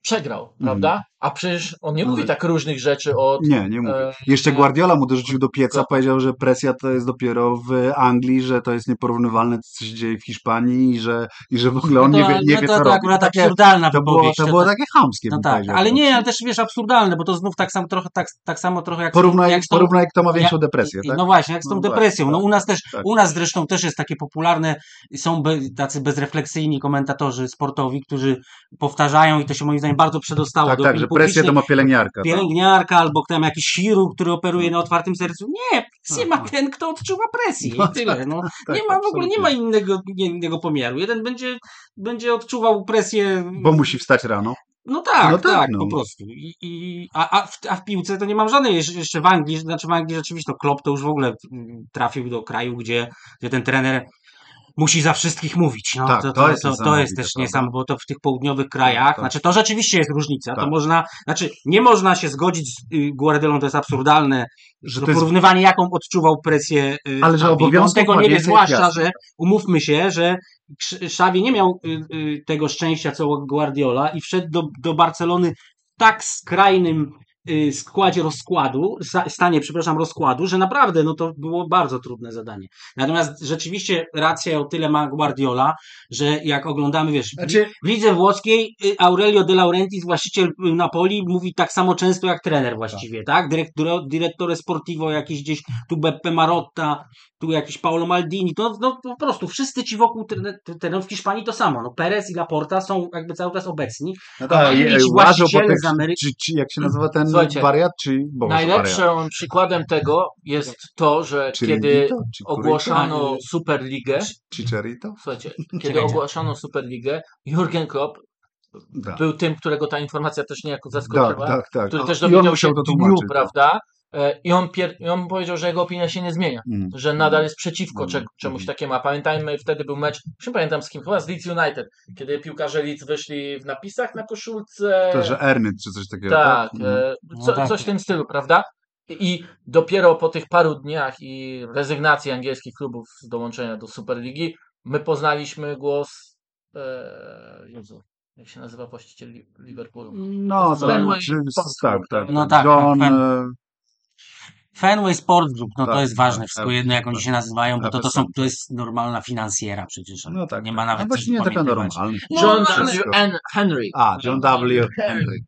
C: przegrał,
A: Mhm.
C: prawda? A przecież on nie
A: No
C: mówi
A: tak.
C: tak różnych rzeczy od...
A: Nie, nie mówię.
C: e,
A: Jeszcze Guardiola mu dorzucił do pieca, powiedział, że presja to jest dopiero w Anglii, że to jest nieporównywalne, co się dzieje w Hiszpanii i że, i że w ogóle on
B: No
A: nie
B: to,
A: wie, nie
B: no
A: wie
B: to,
A: co
B: to
A: robi.
B: akurat
A: Takie,
B: absurdalna
A: to było, to było takie chamskie,
B: No tak, ale nie, ale też wiesz, absurdalne, bo to znów tak samo trochę, tak, tak samo trochę jak,
A: Porównaj,
B: jak tą,
A: porównaj kto ma większą
B: ja-
A: depresję, tak?
B: No właśnie, jak z tą
A: No tak,
B: depresją. No
A: tak,
B: u nas też,
A: tak.
B: u nas zresztą też jest takie popularne, są be, tacy bezrefleksyjni komentatorzy sportowi, którzy powtarzają i to się moim zdaniem bardzo przedostało
A: Tak,
B: do
A: tak,
B: opinii
A: że presję
B: publicznej.
A: to ma pielęgniarka. tak.
B: Pielęgniarka albo tam jakiś chirurg, który operuje na otwartym sercu. Nie, presję ma ten, kto odczuwa presję
A: No
B: tyle. No,
A: tak,
B: nie ma w ogóle, nie ma innego, nie, innego pomiaru. Jeden będzie, będzie odczuwał presję
A: Bo musi wstać rano.
B: no tak,
A: No
B: tak,
A: tak, no.
B: po prostu. I, i, a, a, w, a w piłce to nie mam żadnej, jeszcze- w Anglii, znaczy w Anglii rzeczywiście to Klopp to już w ogóle mm, trafił do kraju, gdzie, gdzie ten trener musi za wszystkich mówić. No,
A: Tak,
B: to,
A: to
B: to,
A: jest
B: to, to jest też niesamowite, bo to w tych południowych krajach,
A: tak.
B: znaczy to rzeczywiście jest różnica, to
A: Tak.
B: można, znaczy nie można się zgodzić z y, Guardiolą, to jest absurdalne,
A: Że
B: to
A: to jest,
B: porównywanie jaką odczuwał presję y,
A: Ale że obowiązków
B: tego nie wie, zwłaszcza,
A: jasne.
B: że umówmy się, że Xavi nie miał y, y, tego szczęścia co Guardiola i wszedł do, do Barcelony w tak skrajnym składzie rozkładu, sta- stanie, przepraszam, rozkładu, że naprawdę no to było bardzo trudne zadanie. Natomiast rzeczywiście racja o tyle ma Guardiola, że jak oglądamy, wiesz,
A: Znaczy-
B: w lidze włoskiej y, Aurelio De Laurentiis, właściciel y, Napoli, mówi tak samo często jak trener właściwie, tak? Dyrektor, direttore sportivo jakiś gdzieś, tu Beppe Marotta, tu jakiś Paolo Maldini, to no, po prostu wszyscy ci wokół trener, trenerów w Hiszpanii to samo. No, Perez i Laporta są jakby cały czas obecni.
A: no tak, łażą po tych,
B: z Ameryki-
A: czy, czy, jak się nazywa ten
C: Słuchajcie,
A: wariat, czy bo wariat?
C: Najlepszym przykładem tego jest to, że
A: Czy
C: kiedy
A: Ringito? Czy Kurito?
C: ogłaszano
B: A,
C: Superligę,
A: Czy Cherito?
C: słuchajcie, kiedy ogłaszano Superligę, Jurgen Klopp
A: Tak,
C: był tym, którego ta informacja też niejako zaskoczyła,
A: tak. tak.
C: który też
A: I on
C: dowiedział się
A: musiał to
C: w dniu,
A: tak.
C: prawda? E, I on, pier... I on powiedział, że jego opinia się nie zmienia,
A: Mm.
C: że nadal jest przeciwko
A: Mhm.
C: czemuś takiemu. A pamiętajmy, wtedy był mecz, już nie pamiętam z kim, chyba z Leeds United, kiedy piłkarze Leeds wyszli w napisach na koszulce.
A: To, że Ernyt czy coś takiego,
C: Tak,
A: tak?
C: e,
B: No
C: co,
B: tak.
C: coś w tym stylu, prawda? I dopiero po tych paru dniach i rezygnacji angielskich klubów z dołączenia do Superligi, my poznaliśmy głos. E, Jezu, jak się nazywa właściciel Li- Liverpoolu?
A: No, tak,
C: Sports
A: tak,
C: Group,
A: tak.
B: No tak,
A: John,
B: tak,
A: e,
B: Fenway Sport Group, no to
A: Tak,
B: jest ważne,
A: tak,
B: wszystko
A: tak,
B: jedno jak oni
A: tak.
B: się nazywają, bo to, to, są, to jest normalna finansjera przecież.
A: no tak.
B: nie
A: tak.
B: ma nawet
A: no właśnie nie taka normalna.
B: No,
C: John W. Henry.
A: A, John W. Henry.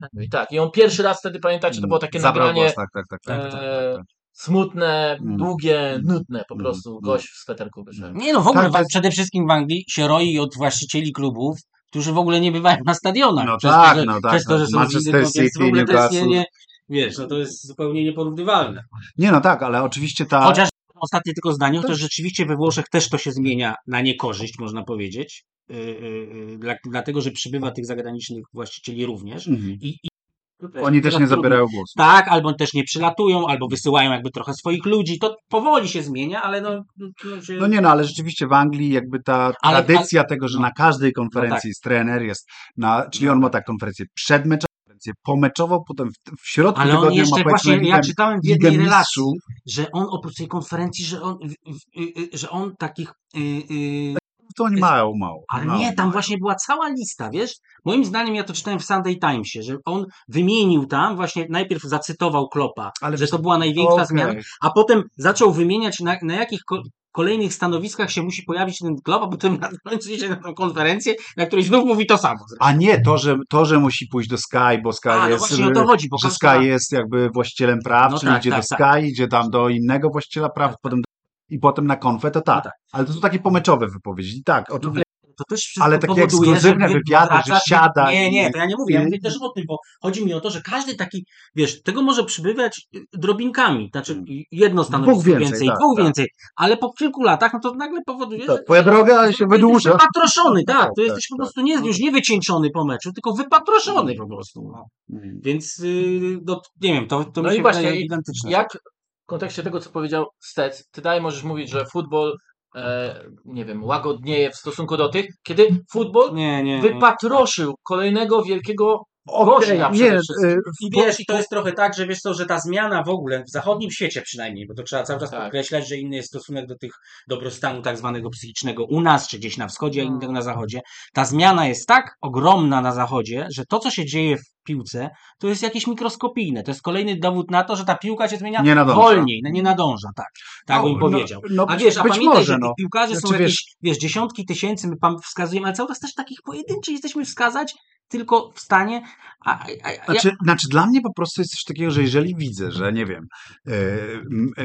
C: Henry. Tak, i on pierwszy raz wtedy, pamiętacie, to było takie
A: Zabrał
C: nagranie
A: głos, tak, tak, tak, tak, tak, tak,
C: e, smutne,
A: Mm.
C: długie, nudne po
A: Mm.
C: prostu.
A: Mm.
C: Gość w sweterku wyszedł.
B: Nie no, w ogóle
A: Tak, to
B: przede wszystkim w Anglii się roi od właścicieli klubów, którzy w ogóle nie bywają na stadionach.
A: No
B: przez
A: tak,
B: to, że,
A: no tak,
B: Przez to,
A: no.
B: że są
A: Manchester
B: no, więc w
A: City,
B: ogóle to jest nie,
A: Newcastle.
B: nie, wiesz, no to jest zupełnie nieporównywalne.
A: Nie, no tak, ale oczywiście ta...
B: Chociaż ostatnie tylko zdanie,
A: To-
B: rzeczywiście we Włoszech też to się zmienia na niekorzyść, można powiedzieć. Yy, yy, dla, dlatego, że przybywa tych zagranicznych właścicieli również.
A: Mhm.
B: I, i
A: Oni też nie zabierają głosu.
B: Tak, albo też nie przylatują, albo wysyłają jakby trochę swoich ludzi. To powoli się zmienia, ale no. no, się...
A: No nie, no ale rzeczywiście w Anglii jakby ta
B: Ale-
A: tradycja tego, że
B: no.
A: na każdej konferencji
B: No tak.
A: jest trener, jest na, czyli on ma tak konferencję przedmeczową, konferencję pomeczową, potem w, w środku
B: Ale on jeszcze właśnie, ja czytałem w jednej relacji, że on oprócz tej konferencji, że on, y, y, że on takich.
A: To oni mają mało.
B: Ale
A: mało,
B: nie, tam
A: mało.
B: właśnie była cała lista, wiesz? Moim zdaniem, ja to czytałem w Sunday Timesie, że on wymienił tam, właśnie najpierw zacytował Klopa,
A: Ale
B: że to była największa
A: Okej.
B: zmiana, a potem zaczął wymieniać, na, na jakich ko- kolejnych stanowiskach się musi pojawić ten Klop, a potem na końcu idzie na tą konferencję, na której znów mówi to samo.
A: A nie, to że, to, że musi pójść do Sky, bo Sky
B: A, no
A: jest,
B: właśnie o to chodzi, bo
A: że Sky jest jakby właścicielem praw,
B: No
A: czyli
B: tak,
A: idzie
B: tak,
A: do
B: tak.
A: Sky, idzie tam do innego właściciela praw,
B: Tak,
A: potem do, i potem na konfę, to tak.
B: No tak.
A: Ale to są takie pomeczowe wypowiedzi. Tak, oczywiście.
B: To też wszystko
A: Ale takie
B: powoduje,
A: ekskluzywne wywiady, że siada
B: Nie, nie, to ja nie mówię, ja mówię też o tym, bo chodzi mi o to, że każdy taki, wiesz, tego może przybywać y, drobinkami, znaczy jedno stanowisko
A: Dwóch więcej,
B: więcej,
A: tak,
B: dwóch
A: tak.
B: więcej, ale po kilku latach, no to nagle powoduje,
A: Tak,
B: że
A: twoja droga się wydłuża.
B: wypatroszony, tak,
A: Tak,
B: to
A: tak,
B: jesteś po
A: tak.
B: prostu nie, już nie wycieńczony po meczu, tylko wypatroszony po prostu. No.
A: Mm.
B: Więc, yy, no, nie wiem, to, to
C: No
B: mi się
C: właśnie,
B: wydaje
C: i
B: gigantyczne.
C: Jak w kontekście tego, co powiedział Stec, ty dalej możesz mówić, że futbol, e, nie wiem, łagodnieje w stosunku do tych, kiedy futbol
B: Nie, nie,
C: wypatroszył kolejnego wielkiego
A: Okej,
C: Gorzna
A: nie, e,
B: I wiesz, i to jest trochę tak, że wiesz co, że ta zmiana w ogóle, w zachodnim świecie przynajmniej, bo to trzeba cały czas
C: Tak.
B: podkreślać, że inny jest stosunek do tych dobrostanu tak zwanego psychicznego u nas, czy gdzieś na wschodzie, a
C: No.
B: innego na zachodzie. Ta zmiana jest tak ogromna na zachodzie, że to, co się dzieje w piłce, to jest jakieś mikroskopijne. To jest kolejny dowód na to, że ta piłka się zmienia
A: Nie
B: wolniej, no nie nadąża, tak. Tak
A: No,
B: bym
A: no,
B: powiedział.
A: no,
B: A wiesz, a
A: być
B: pamiętaj,
A: może,
B: że
A: no.
B: tych piłkarzy są
A: Znaczy,
B: jakieś, wiesz, dziesiątki tysięcy, my wskazujemy, ale cały czas też takich pojedynczych jesteśmy wskazać tylko w stanie, a, a, a,
A: Znaczy, znaczy, dla mnie po prostu jest coś takiego, że jeżeli widzę, że nie wiem, e, e,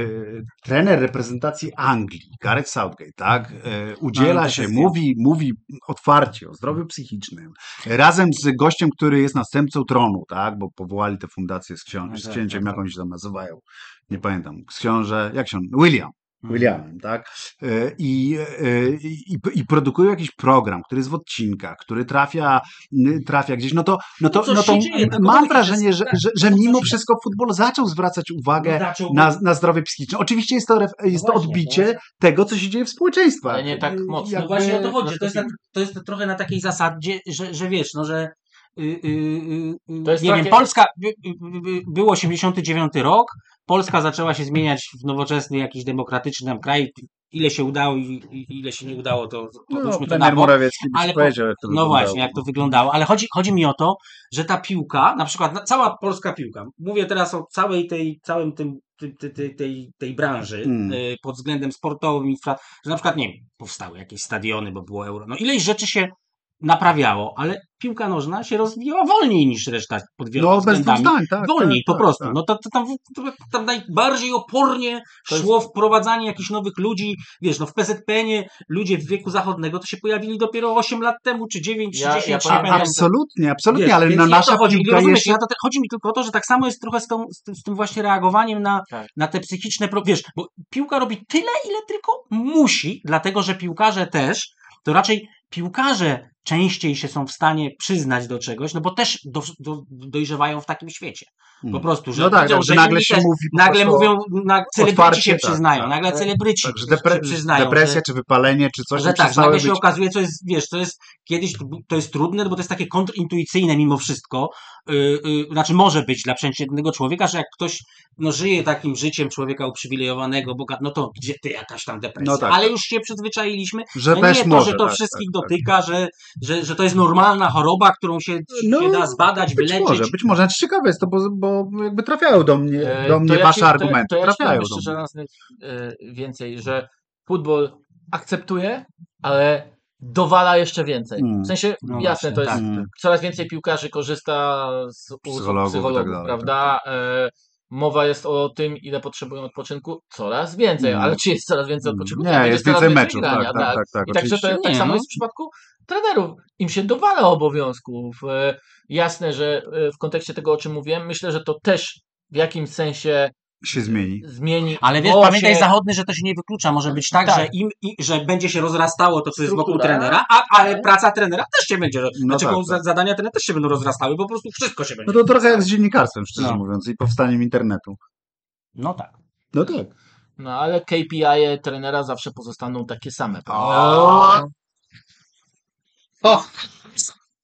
A: trener reprezentacji Anglii, Gareth Southgate, tak, e, udziela
B: No,
A: się, mówi, mówi otwarcie o zdrowiu psychicznym, razem z gościem, który jest następcą tronu, tak, bo powołali tę fundację z, ksią-
B: No
A: z
B: tak,
A: księciem,
B: tak,
A: jak oni się tam nazywają, nie pamiętam, z książę, jak się on, William. Williamem, tak? E, I, e, i, i produkują jakiś program, który jest w odcinkach, który trafia, trafia gdzieś, no to, no to,
B: coś
A: no to
B: dzieje, to
A: mam wrażenie,
B: że-
A: że,
B: tak,
A: że, że
B: to coś
A: mimo wszystko futbol zaczął zwracać uwagę
B: Zaczął-
A: na, na zdrowie psychiczne. Oczywiście jest to, ref, jest to
B: właśnie,
A: odbicie
B: właśnie.
A: tego, co się dzieje w społeczeństwie.
C: Ale nie tak mocno.
B: No
A: Jakby-
B: właśnie o to chodzi, to jest, na, to jest trochę na takiej zasadzie, że, że wiesz, no że y, y, y, y,
C: To jest
B: nie
C: takie-
B: wiem, Polska, by, by, by, był 89 rok, Polska zaczęła się zmieniać w nowoczesny jakiś demokratyczny nam kraj, ile się udało i, i ile się nie udało, to, to
A: No,
B: to na bok. Ale po-
A: powiedział, jak to
B: No
A: wyglądało.
B: właśnie, jak to wyglądało, ale chodzi, chodzi mi o to, że ta piłka, na przykład cała polska piłka, mówię teraz o całej tej, całym tym, tej, tej, tej, tej branży
A: Mm.
B: y, pod względem sportowym, że na przykład, nie wiem, powstały jakieś stadiony, bo było euro, no ileś rzeczy się naprawiało, ale piłka nożna się rozwijała wolniej niż reszta pod wieloma
A: No,
B: względami.
A: zdań, tak.
B: Wolniej,
A: tak,
B: po prostu.
A: tak.
B: No to, to tam, to, tam najbardziej opornie
C: To jest-
B: szło wprowadzanie jakichś nowych ludzi. Wiesz, no w PZPN-ie ludzie w wieku zachodniego to się pojawili dopiero 8 lat temu, czy 9, czy
C: Ja-
B: 10,
C: ja
B: czy
A: A,
B: nie
C: pamiętam-
B: pamiętam.
A: absolutnie, absolutnie,
B: Wiesz,
A: ale na nasza
B: to chodzi.
A: piłka
B: Rozumiesz,
A: jest...
B: ja to, te- chodzi mi tylko o to, że tak samo jest trochę z, tą, z, tym, z tym właśnie reagowaniem na,
C: Tak.
B: na te psychiczne, pro- wiesz, bo piłka robi tyle, ile tylko musi, dlatego że piłkarze też, to raczej piłkarze częściej się są w stanie przyznać do czegoś, no bo też do, do, dojrzewają w takim świecie. Po
A: Mm.
B: prostu, że
A: No tak, tak, że nagle się mówi
B: nagle mówią, na, celebryci się
A: tak,
B: przyznają,
A: tak.
B: nagle celebryci
A: Tak, że
B: się
A: depre-
B: przyznają.
A: depresja
B: że,
A: czy wypalenie, czy coś
B: że tak, nagle się
A: być...
B: okazuje, co jest, wiesz, to jest kiedyś, to jest trudne, bo to jest takie kontrintuicyjne mimo wszystko, yy, yy, znaczy może być dla przeciętnego człowieka, że jak ktoś no, żyje takim życiem człowieka uprzywilejowanego, boga, no to gdzie ty jakaś tam depresja,
A: No tak.
B: ale już się przyzwyczailiśmy,
A: Że
B: no
A: też
B: nie to,
A: może,
B: że to
A: tak,
B: wszystkich. Dotyka, Że, że, że to jest normalna choroba, którą się,
A: No,
B: się da zbadać,
A: Być
B: wyleczyć.
A: może, być może. Znaczy, ciekawe jest to, bo, bo jakby trafiają do mnie,
C: E,
A: do mnie
C: ja
A: wasze
C: ci-
A: argumenty.
C: To, to ja ci
A: trafiają
C: powiem
A: do
C: raz e, więcej, że futbol akceptuje, ale dowala jeszcze więcej.
A: Mm.
C: W sensie,
B: No
C: jasne,
B: właśnie,
C: to jest
B: tak.
C: Coraz więcej piłkarzy korzysta z usług
A: Psychologów
C: psychologów,
A: i tak dalej,
C: prawda? E, mowa jest o tym, ile potrzebują odpoczynku. Coraz więcej,
A: Mm.
C: ale czy jest coraz więcej odpoczynku?
A: Nie, jest więcej meczów, tak, tak, tak, tak,
C: I także to, tak samo
B: no.
C: jest w przypadku trenerów. Im się dowala obowiązków. E, jasne, że e, w kontekście tego, o czym mówiłem, myślę, że to też w jakimś sensie
A: Się zmieni.
C: zmieni.
B: Ale wiesz, pamiętaj
C: się-
B: zachodny, że to się nie wyklucza. Może być tak,
C: Tak.
B: Że, im, i, że będzie się rozrastało to, co jest wokół trenera, a, ale praca trenera też się będzie. Znaczy,
A: tak, tak.
B: za- zadania trenera też się będą rozrastały, po prostu wszystko się będzie.
A: No to trochę jak z dziennikarstwem, szczerze
B: No.
A: mówiąc, i powstaniem internetu.
B: No tak.
A: No tak.
C: No ale KPI trenera zawsze pozostaną takie same.
A: O!
B: O!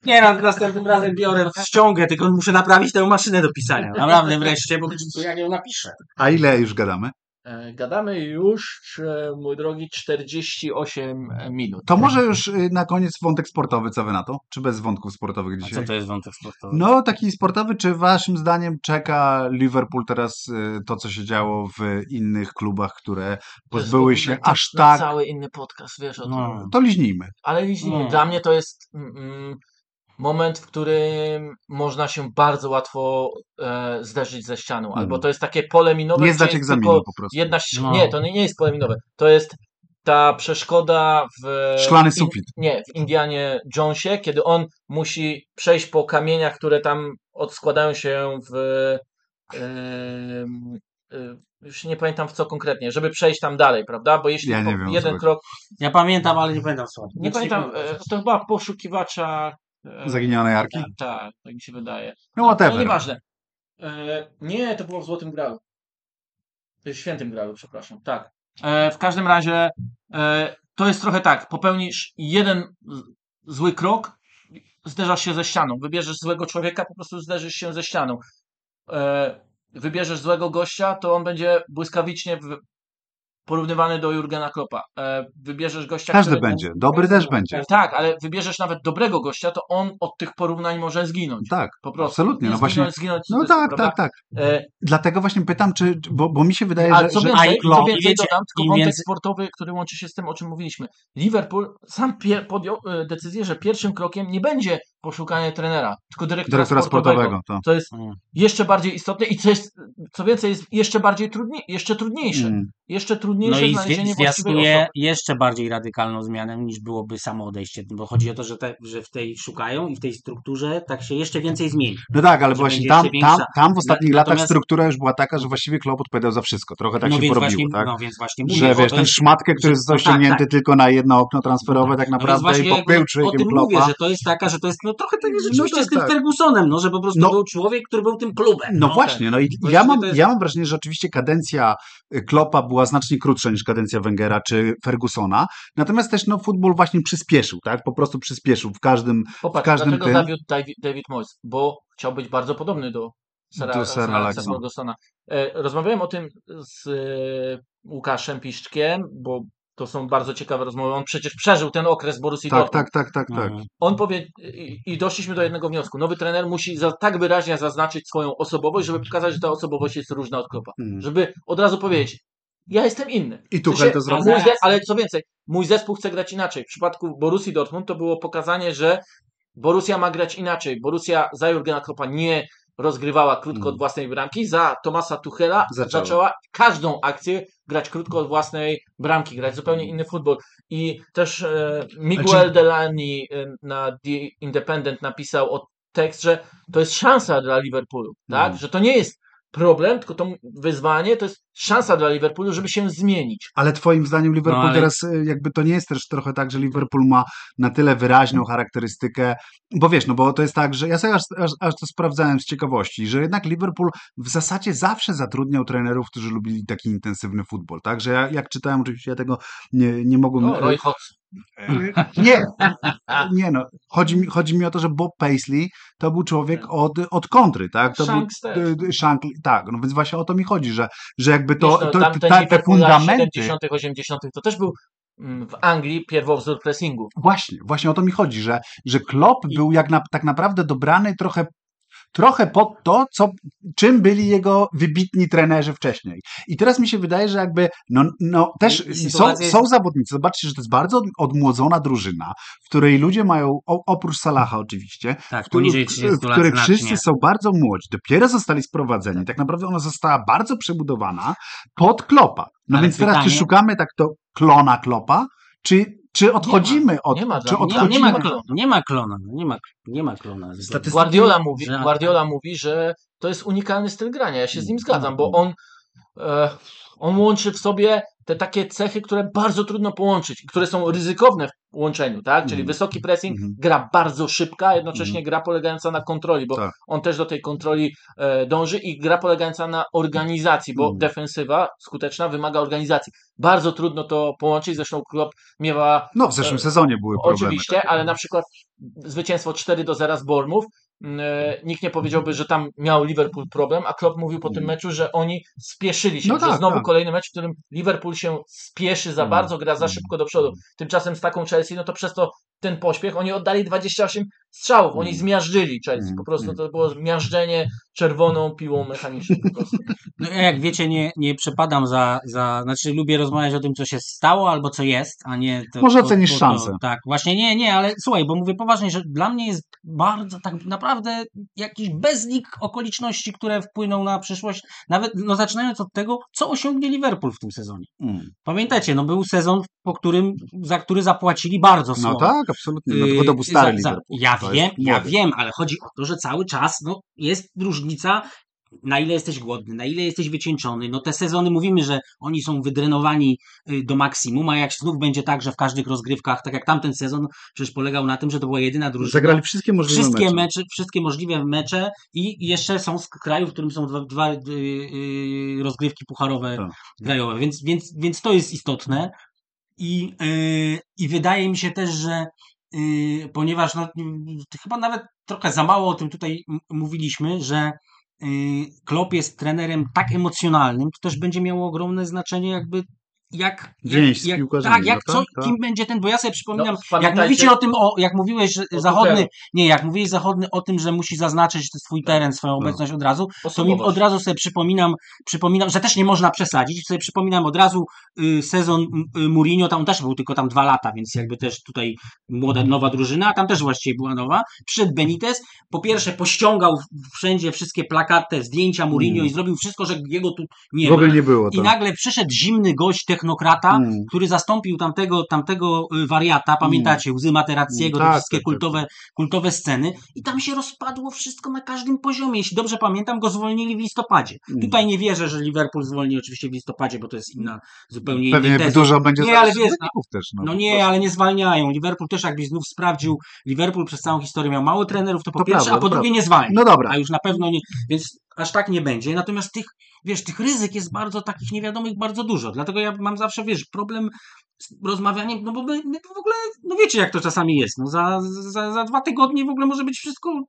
B: Nie no, następnym razem biorę ściągę, tylko muszę naprawić tę maszynę do pisania. Naprawdę wreszcie, bo ja ją napiszę.
A: A ile już gadamy?
C: E, Gadamy już, e, mój drogi, 48 minut.
A: To może już y, na koniec wątek sportowy, co wy na to? Czy bez wątków sportowych
B: A
A: dzisiaj?
B: co to jest wątek sportowy?
A: No, taki sportowy, czy waszym zdaniem czeka Liverpool teraz y, to, co się działo w innych klubach, które pozbyły się aż tak...
C: cały inny podcast, wiesz o tym.
B: No.
A: To liźnijmy.
C: Ale liźnijmy.
B: No.
C: Dla mnie to jest mm, moment, w którym można się bardzo łatwo e, zderzyć ze ścianą.
A: Mhm.
C: Albo to jest takie pole minowe,
A: Nie zdać
C: jest
A: egzaminu po prostu.
C: Jedna
B: No.
C: Nie, to nie, nie jest pole minowe. To jest ta przeszkoda w.
A: Szklany
C: in-
A: sufit.
C: Nie, w Indianie Jonesie, kiedy on musi przejść po kamieniach, które tam odskładają się w. y, już nie pamiętam w co konkretnie, żeby przejść tam dalej, prawda? Bo jeśli
A: Ja nie
C: po-
A: wiem,
C: jeden krok.
B: Ja pamiętam, ale nie pamiętam co.
C: Nie pamiętam, e, to chyba poszukiwacza. E,
A: Zaginionej Arki?
C: Tak, tak, tak mi się wydaje.
A: No
C: No
A: whatever.
C: nieważne. E, nie, to było w Złotym Gralu. W Świętym Gralu, przepraszam. Tak. E, w każdym razie e, to jest trochę tak. Popełnisz jeden zły krok zderzasz się ze ścianą. Wybierzesz złego człowieka, po prostu zderzysz się ze ścianą. E, wybierzesz złego gościa, to on będzie błyskawicznie w, porównywany do Jurgena Kloppa. E, wybierzesz gościa,
A: Każdy
C: który-
A: będzie. Dobry też będzie.
C: Tak, ale wybierzesz nawet dobrego gościa, to on od tych porównań może zginąć.
A: Tak,
C: Po prostu.
A: absolutnie.
C: Nie
A: No właśnie.
C: zginąć,
A: No tak,
C: prawda?
A: tak, tak.
C: E,
A: Dlatego właśnie pytam, czy, bo, bo mi się wydaje,
C: a
A: że,
C: co
A: że
C: więcej,
B: Aj,
C: co więcej
B: wiecie,
C: dodam, tylko wątek
B: więcej-
C: sportowy, który łączy się z tym, o czym mówiliśmy. Liverpool sam podjął e, decyzję, że pierwszym krokiem nie będzie poszukanie trenera, tylko dyrektora,
A: dyrektora
C: sportowego.
A: sportowego. To.
C: To jest
B: Mm.
C: jeszcze bardziej istotne i co, jest, co więcej jest jeszcze bardziej trudniej, jeszcze trudniejsze.
A: Mm.
C: Jeszcze
B: No
C: trudniejsze
B: i
C: znalezienie
B: zwiastuje
C: osoby.
B: jeszcze bardziej radykalną zmianę niż byłoby samo odejście, bo chodzi o to, że, te, że w tej szukają i w tej strukturze tak się jeszcze więcej zmieni.
A: No tak, ale właśnie tam, tam, tam w ostatnich
B: Na-
A: latach
B: natomiast-
A: struktura już była taka, że właściwie Klopp odpowiadał za wszystko. Trochę tak
B: no,
A: się
B: więc
A: porobiło,
B: właśnie,
A: tak?
B: no więc właśnie mówię,
A: że wiesz, ten
B: jest-
A: szmatkę, który
B: że-
A: został
B: no tak,
A: ściągnięty
B: tak.
A: tylko na jedno okno transferowe, tak
B: No więc
A: naprawdę
B: właśnie
A: i był człowiekiem
B: tym mówię,
A: Kloppa.
B: że to jest taka, że to jest no trochę tak jak
A: No
B: rzeczywiście
A: tak,
B: z tym
A: tak.
B: Fergusonem, no, że po prostu
A: No.
B: był człowiek, który był tym klubem.
A: No
B: no.
A: właśnie, no i ja mam,
B: jest-
A: ja mam wrażenie, że oczywiście kadencja y, Kloppa była znacznie krótsza niż kadencja Wengera czy Fergusona, natomiast też no futbol właśnie przyspieszył, tak? Po prostu przyspieszył w każdym,
C: Popatrz,
A: każdym
C: dlaczego
A: tym-
C: zawiódł David, David Moyes? Bo chciał być bardzo podobny do Sera
A: Alexa.
C: Fergusona. E, Rozmawiałem o tym z e, Łukaszem Piszczkiem, bo to są bardzo ciekawe rozmowy. On przecież przeżył ten okres Borussii
A: tak,
C: Dortmund.
A: tak, tak, tak, tak.
B: Mhm.
C: On powie i, doszliśmy do jednego wniosku. Nowy trener musi za, tak wyraźnie zaznaczyć swoją osobowość, żeby pokazać, że ta osobowość jest różna od Kloppa.
A: Mhm.
C: Żeby od razu powiedzieć, ja jestem inny.
A: I
C: sensie,
A: to zrobił.
C: ale co więcej, mój zespół chce grać inaczej. W przypadku Borussii Dortmund to było pokazanie, że Borussia ma grać inaczej. Borussia za Jurgena Kloppa nie rozgrywała krótko
A: Mm.
C: od własnej bramki, za Tomasa Tuchela
A: Zaczęła.
C: zaczęła. każdą akcję grać krótko od własnej bramki, grać zupełnie inny futbol. I też e, Miguel
A: Znaczy-
C: Delany e, na The Independent napisał o tekst, że to jest szansa dla Liverpoolu, tak?
A: Mm.
C: Że to nie jest problem, tylko to wyzwanie to jest szansa dla Liverpoolu, żeby się zmienić.
A: Ale twoim zdaniem Liverpool
B: No, ale-
A: teraz y, jakby to nie jest też trochę tak, że Liverpool ma na tyle wyraźną charakterystykę, bo wiesz, no bo to jest tak, że ja sobie aż, aż, aż to sprawdzałem z ciekawości, że jednak Liverpool w zasadzie zawsze zatrudniał trenerów, którzy lubili taki intensywny futbol, tak, że ja, jak czytałem, oczywiście ja tego nie, nie mogłem...
C: O, Roy Hodgson.
A: Nie, nie no, chodzi mi, chodzi mi o to, że Bob Paisley to był człowiek od, od kontry, tak? To
C: Shanks
A: był,
C: też.
A: y, y, Shank, tak, no więc właśnie o to mi chodzi, że, że jakby to,
C: Wiesz, no,
A: to, ta, te fundamenty...
C: 70., 80. to też był mm, w Anglii pierwowzór pressingu.
A: Właśnie, właśnie o to mi chodzi, że, że Klopp był jak na, tak naprawdę dobrany trochę, trochę pod to, co, czym byli jego wybitni trenerzy wcześniej. I teraz mi się wydaje, że jakby, no, no też są, są zawodnicy, zobaczcie, że to jest bardzo od, odmłodzona drużyna, w której ludzie mają, oprócz Salaha oczywiście,
B: Tak,
A: w,
B: 30
A: w której wszyscy są bardzo młodzi, dopiero zostali sprowadzeni, tak naprawdę ona została bardzo przebudowana pod Klopa. No
B: Ale
A: więc teraz czy
B: pytanie-
A: szukamy tak to klona Klopa, czy, czy odchodzimy od...
C: nie ma
A: czy
C: mnie.
B: Nie, nie,
A: odchodzimy
B: ma klona, nie ma klona, nie ma, nie ma klona.
A: Statystyki-
C: Guardiola mówi,
B: że-
C: Guardiola mówi, że to jest unikalny styl grania. Ja się z nim zgadzam,
A: Mm.
C: bo on, e, on łączy w sobie te takie cechy, które bardzo trudno połączyć, które są ryzykowne w łączeniu, tak? Czyli
A: Mhm.
C: wysoki pressing,
A: Mhm.
C: gra bardzo szybka, jednocześnie gra polegająca na kontroli, bo
A: Tak.
C: on też do tej kontroli e, dąży i gra polegająca na organizacji, bo
A: Mhm.
C: defensywa skuteczna wymaga organizacji. Bardzo trudno to połączyć, zresztą Klopp miewa
A: No, w zeszłym
C: E,
A: sezonie były problemy.
C: Oczywiście, ale na przykład zwycięstwo 4 do 0 z e, nikt nie powiedziałby, że tam miał Liverpool problem, a Klopp mówił po tym meczu, że oni spieszyli się,
A: No
C: że
A: tak,
C: znowu
A: tak.
C: kolejny mecz, w którym Liverpool się spieszy za
A: Mm.
C: bardzo, gra za
A: Mm.
C: szybko do przodu. Tymczasem z taką Chelsea, no to przez to ten pośpiech, oni oddali 28 strzałów, oni
A: Mm.
C: zmiażdżyli Chelsea,
A: Mm.
C: po prostu
A: Mm.
C: to było miażdżenie czerwoną piłą mechaniczną.
B: No, ja jak wiecie, nie, nie przepadam za, za. Znaczy, lubię rozmawiać o tym, co się stało albo co jest, a nie. To,
A: Może ocenisz
B: to-
A: szansę.
B: To, tak, właśnie nie, nie, ale słuchaj, bo mówię poważnie, że dla mnie jest bardzo tak naprawdę jakiś bezlik okoliczności, które wpłyną na przyszłość. Nawet no, zaczynając od tego, co osiągnie Liverpool w tym sezonie.
A: Mm.
B: Pamiętacie, no był sezon, po którym, za który zapłacili bardzo
A: No
B: słowo.
A: tak, absolutnie. No, tylko to był
B: Yy,
A: stary
B: za- za-
A: Liverpool.
B: Ja
A: To
B: wiem, ja wiem, ale chodzi o to, że cały czas no, jest różnica, na ile jesteś głodny, na ile jesteś wycieńczony. No te sezony mówimy, że oni są wydrenowani y, do maksimum, a jak znów będzie tak, że w każdych rozgrywkach, tak jak tamten sezon, przecież polegał na tym, że to była jedyna drużyna.
A: Zagrali wszystkie możliwe
B: Wszystkie
A: mecze.
B: mecze, wszystkie możliwe mecze i jeszcze są z kraju, w którym są dwa, dwa y, y, rozgrywki pucharowe
A: Tak.
B: grajowe, więc, więc, więc to jest istotne i, y, i wydaje mi się też, że ponieważ no, y, chyba nawet trochę za mało o tym tutaj mówiliśmy, że y, Klopp jest trenerem tak emocjonalnym, to też będzie miało ogromne znaczenie jakby jak, jak,
A: piłkarzami,
B: tak, jak
A: no
B: co,
A: tak, tak.
B: kim będzie ten, bo ja sobie przypominam,
C: No,
B: jak mówicie o tym, o, jak mówiłeś, że
C: O
B: zachodny, nie, jak mówiłeś zachodny o tym, że musi zaznaczyć swój teren, swoją
A: No.
B: obecność od razu, to mi od razu sobie przypominam, przypominam, że też nie można przesadzić, sobie przypominam od razu y, sezon y, Mourinho, tam też był tylko tam dwa lata, więc jakby też tutaj młoda, nowa drużyna, a tam też właściwie była nowa. Przyszedł Benitez, po pierwsze pościągał wszędzie wszystkie plakaty, zdjęcia Mourinho
A: Mm.
B: i zrobił wszystko, że jego tu nie
A: w ogóle
B: ma.
A: nie było
B: I
A: to.
B: nagle przyszedł zimny gość, technokrata,
A: Mm.
B: który zastąpił tamtego, tamtego y, wariata, pamiętacie, łzy Materackiego,
A: Tak,
B: te wszystkie
A: tak, tak,
B: kultowe, kultowe sceny i tam się rozpadło wszystko na każdym poziomie. Jeśli dobrze pamiętam, go zwolnili w listopadzie.
A: Mm.
B: Tutaj nie wierzę, że Liverpool zwolni oczywiście w listopadzie, bo to jest inna, zupełnie inny
A: Pewnie
B: test.
A: dużo będzie
B: Nie, ale wiesz,
A: wyników też. No.
B: No nie, ale nie zwalniają. Liverpool też jakbyś znów sprawdził, Liverpool przez całą historię miał mało trenerów, to po
A: To
B: pierwsze,
A: prawda,
B: a po drugie nie zwalnia.
A: No dobra.
B: A już na pewno nie, więc aż tak nie będzie. Natomiast tych, wiesz, tych ryzyk jest bardzo takich niewiadomych bardzo dużo. Dlatego ja mam zawsze, wiesz, problem rozmawianiem, no bo my, my w ogóle, no wiecie jak to czasami jest, no za, za, za dwa tygodnie w ogóle może być wszystko,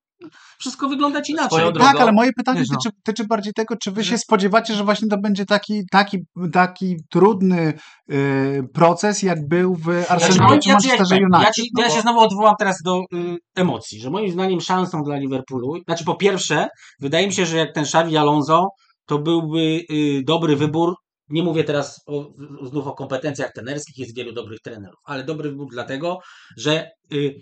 B: wszystko wyglądać inaczej.
C: Drogą-
A: Tak, ale moje pytanie
B: Wiesz, no.
A: tyczy, tyczy bardziej tego, czy wy
B: Że-
A: się spodziewacie, że właśnie to będzie taki, taki, taki trudny y, proces, jak był w
B: Znaczy,
A: Arsenalu
B: moim-
A: czy
B: ja,
A: Manchesterze
B: powiem,
A: United?
B: ja, ci,
A: no
B: ja
A: bo-
B: się znowu odwołam teraz do y, emocji, że moim zdaniem szansą dla Liverpoolu, znaczy po pierwsze, wydaje mi się, że jak ten Xavi Alonso, to byłby y, dobry wybór. Nie mówię teraz o, znów o kompetencjach trenerskich, jest wielu dobrych trenerów, ale dobry wybór dlatego, że y,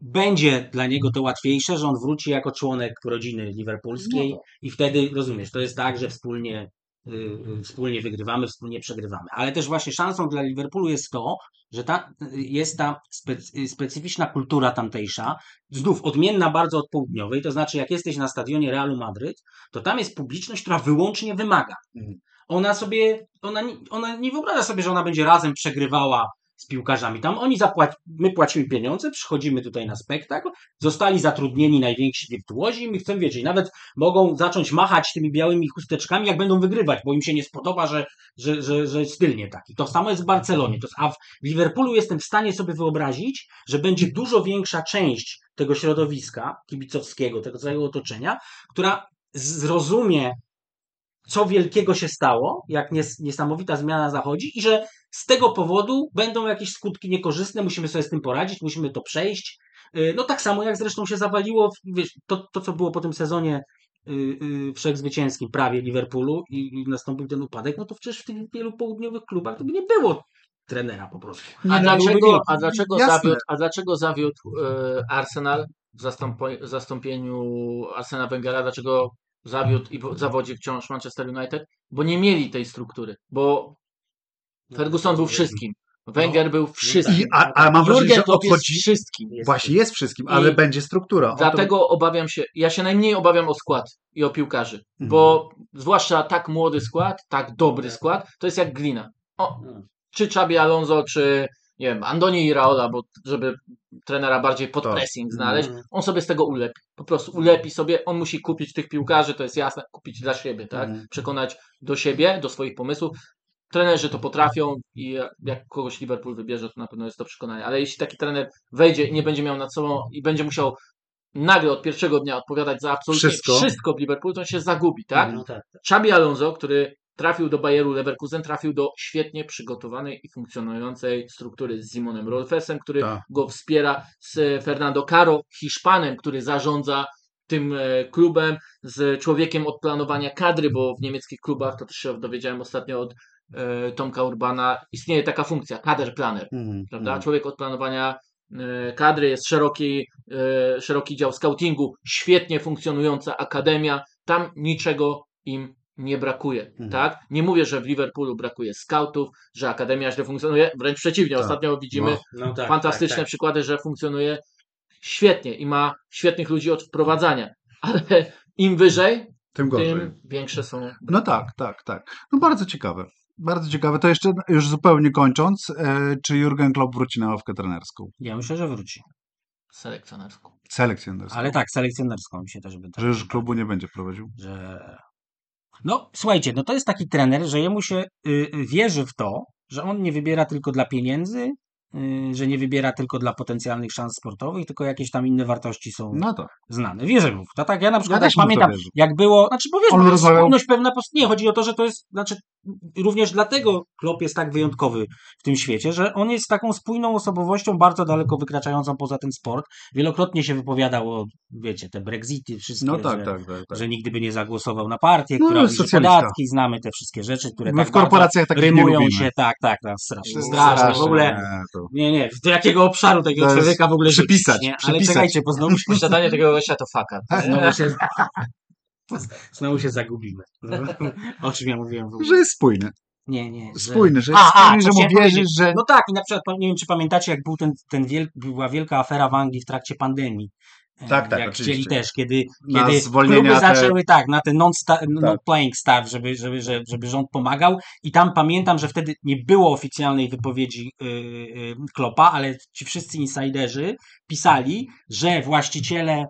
B: będzie dla niego to łatwiejsze, że on wróci jako członek rodziny liverpoolskiej
A: No.
B: i wtedy, rozumiesz, to jest tak, że wspólnie, y, y, wspólnie wygrywamy, wspólnie przegrywamy. Ale też właśnie szansą dla Liverpoolu jest to, że ta, jest ta specy, specyficzna kultura tamtejsza, znów odmienna bardzo od południowej, to znaczy jak jesteś na stadionie Realu Madryt, to tam jest publiczność, która wyłącznie wymaga.
A: Mhm.
B: Ona sobie, ona, ona nie wyobraża sobie, że ona będzie razem przegrywała z piłkarzami. Tam oni zapłaci, my płacimy pieniądze, przychodzimy tutaj na spektakl, zostali zatrudnieni najwięksi wirtuozi, my chcemy wiedzieć, nawet mogą zacząć machać tymi białymi chusteczkami, jak będą wygrywać, bo im się nie spodoba, że, że, że, że styl nie taki. To samo jest w Barcelonie. To, a w Liverpoolu jestem w stanie sobie wyobrazić, że będzie dużo większa część tego środowiska kibicowskiego, tego całego otoczenia, która zrozumie, co wielkiego się stało, jak nies niesamowita zmiana zachodzi i że z tego powodu będą jakieś skutki niekorzystne, musimy sobie z tym poradzić, musimy to przejść. Yy, No tak samo jak zresztą się zawaliło, wiesz, to, to co było po tym sezonie yy, yy, wszechzwycięskim prawie Liverpoolu i, i nastąpił ten upadek, no to przecież w tych wielu południowych klubach to by nie było trenera po prostu.
A: Nie,
C: A
A: no,
C: dlaczego, a dlaczego
A: Jasne.
C: zawiódł, a dlaczego zawiódł e, Arsenal w zastąpieniu Arsena Wengera? Dlaczego zawiódł i wo- zawodzi wciąż Manchester United? Bo nie mieli tej struktury. Bo Ferguson był wszystkim. Wenger był wszystkim.
A: I, a, a mam wrażenie, że
C: Klopp jest
A: odchodzi...
C: wszystkim.
A: Właśnie jest wszystkim, ale
C: I
A: będzie struktura. O to-
C: Dlatego obawiam się, ja się najmniej obawiam o skład i o piłkarzy,
A: Mhm.
C: bo zwłaszcza tak młody skład, tak dobry skład, to jest jak glina. O, czy Xabi Alonso, czy nie wiem, Andoni Iraola, bo żeby trenera bardziej pod
A: Tak.
C: pressing znaleźć,
B: Mhm.
C: on sobie z tego ulepi. Po prostu ulepi sobie, on musi kupić tych piłkarzy, to jest jasne, kupić dla siebie, tak?
A: Mhm.
C: Przekonać do siebie, do swoich pomysłów. Trenerzy to potrafią i jak kogoś Liverpool wybierze, to na pewno jest to przekonanie. Ale jeśli taki trener wejdzie i nie będzie miał nad sobą i będzie musiał nagle od pierwszego dnia odpowiadać za absolutnie
A: Wszystko.
C: wszystko, w Liverpoolu, to on się zagubi, tak?
B: No tak.
C: Xabi Alonso, który trafił do Bayeru Leverkusen, trafił do świetnie przygotowanej i funkcjonującej struktury z Simonem Rolfesem, który
A: Tak.
C: go wspiera, z Fernando Caro, Hiszpanem, który zarządza tym e, klubem, z człowiekiem od planowania kadry, bo w niemieckich klubach, to też się dowiedziałem ostatnio od e, Tomka Urbana, istnieje taka funkcja, kader planer
A: Mhm,
C: prawda?
A: mhm.
C: Człowiek od planowania e, kadry, jest szeroki, szeroki dział scoutingu, świetnie funkcjonująca akademia, tam niczego im nie brakuje,
A: Mhm.
C: tak? Nie mówię, że w Liverpoolu brakuje scoutów, że akademia źle funkcjonuje, wręcz przeciwnie,
A: Tak.
C: ostatnio widzimy
A: No.
B: No tak,
C: fantastyczne
B: tak, tak.
C: przykłady, że funkcjonuje świetnie i ma świetnych ludzi od wprowadzania, ale im wyżej,
A: Tym gorzej.
C: tym większe są
A: No tak, tak, tak. No bardzo ciekawe. Bardzo ciekawe. To jeszcze już zupełnie kończąc, e, czy Jurgen Klopp wróci na ławkę trenerską?
B: Ja myślę, że wróci.
C: selekcjonerską.
A: Selekcjonerską.
B: Ale tak, selekcjonerską mi się też by
A: Że już klubu nie będzie prowadził.
B: że... No, słuchajcie, no to jest taki trener, że jemu się y, y, wierzy w to, że on nie wybiera tylko dla pieniędzy, y, że nie wybiera tylko dla potencjalnych szans sportowych, tylko jakieś tam inne wartości są
A: No to.
B: znane. Wierzę mu. w To tak, ja na przykład
A: Ja
B: pamiętam, jak było, znaczy bo wiesz,
A: On rozmawiał-
B: pewna, nie, chodzi o to, że to jest, znaczy również dlatego Klopp jest tak wyjątkowy w tym świecie, że on jest taką spójną osobowością, bardzo daleko wykraczającą poza ten sport. Wielokrotnie się wypowiadał o, wiecie, te Brexity, wszystkie,
A: No tak,
B: że,
A: tak, tak. tak.
B: że nigdy by nie zagłosował na partię,
A: No,
B: która
A: socjalista.
B: podatki, znamy te wszystkie rzeczy, które
A: My
B: tak
A: w korporacjach nie
B: rymują
A: lubimy.
B: się, tak, tak, tak, strasznie, strasznie, w ogóle,
A: nie,
B: nie, nie, do jakiego obszaru takiego człowieka w ogóle
A: przypisać,
B: nie? Ale
A: przypisać.
B: czekajcie, bo znowu
C: tego gościa to fakat.
B: znowu się, znowu się zagubimy. O czym ja mówiłem w ogóle?
A: Że jest spójny.
B: Nie, nie. Że...
A: Spójny, że
B: a,
A: spójny, że mu wierzysz, że...
B: No tak, i na przykład, nie wiem, czy pamiętacie, jak był ten, ten wiel... była wielka afera w Anglii w trakcie pandemii. E,
A: Tak, tak,
B: Jak
A: oczywiście.
B: chcieli też, kiedy,
A: Na
B: kiedy kluby
A: te-
B: zaczęły, tak, na ten non-sta-
A: Tak.
B: non-playing staff, żeby, żeby, żeby, żeby rząd pomagał. I tam pamiętam, że wtedy nie było oficjalnej wypowiedzi yy, yy, Klopa, ale ci wszyscy insiderzy pisali, że właściciele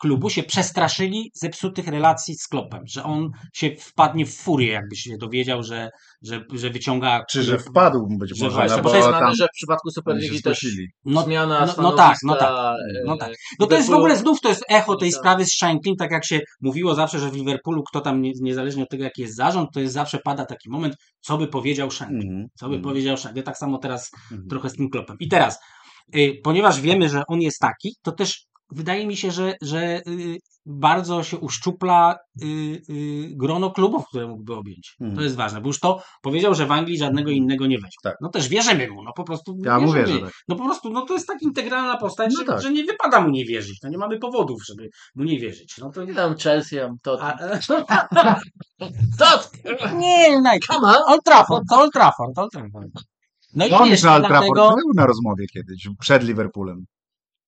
B: klubu się przestraszyli zepsutych relacji z Klopem, że on się wpadnie w furię, jakby się dowiedział, że, że, że wyciąga...
A: Czy że wpadł być
B: Że
A: może,
B: właśnie,
A: no
C: Bo
B: bo
C: to jest znane, że w przypadku Superligi też.
B: No,
C: zmiana
B: no, no tak, no tak. No
C: e,
B: tak. No to jest w ogóle znów to jest echo tej
C: Tak.
B: sprawy z Shanklim, tak jak się mówiło zawsze, że w Liverpoolu kto tam nie, niezależnie od tego jaki jest zarząd, to jest zawsze pada taki moment, co by powiedział Shanklim.
A: Mhm.
B: Co by
A: Mhm.
B: powiedział Shanklim. Tak samo teraz
A: Mhm.
B: trochę z tym klopem. I teraz, y, ponieważ wiemy, że on jest taki, to też wydaje mi się, że, że y, bardzo się uszczupla y, y, grono klubów, które mógłby objąć.
A: Mhm.
B: To jest ważne, bo już to powiedział, że w Anglii żadnego innego nie weźmie.
A: Tak.
B: No też wierzymy mu, no po prostu
A: Ja mu
B: wierzymy.
A: wierzę, tak.
B: No po prostu, no to jest tak integralna postać,
A: No
B: że,
A: tak.
B: że nie wypada mu nie wierzyć. No nie mamy powodów, żeby mu nie wierzyć. No to
C: Nie tam Chelsea, to.
B: a, e,
C: To!
B: nie, no,
C: Come on!
B: Old Trafford, to Old Trafford, Old Trafford. No i dlatego...
A: był na rozmowie kiedyś, przed Liverpoolem.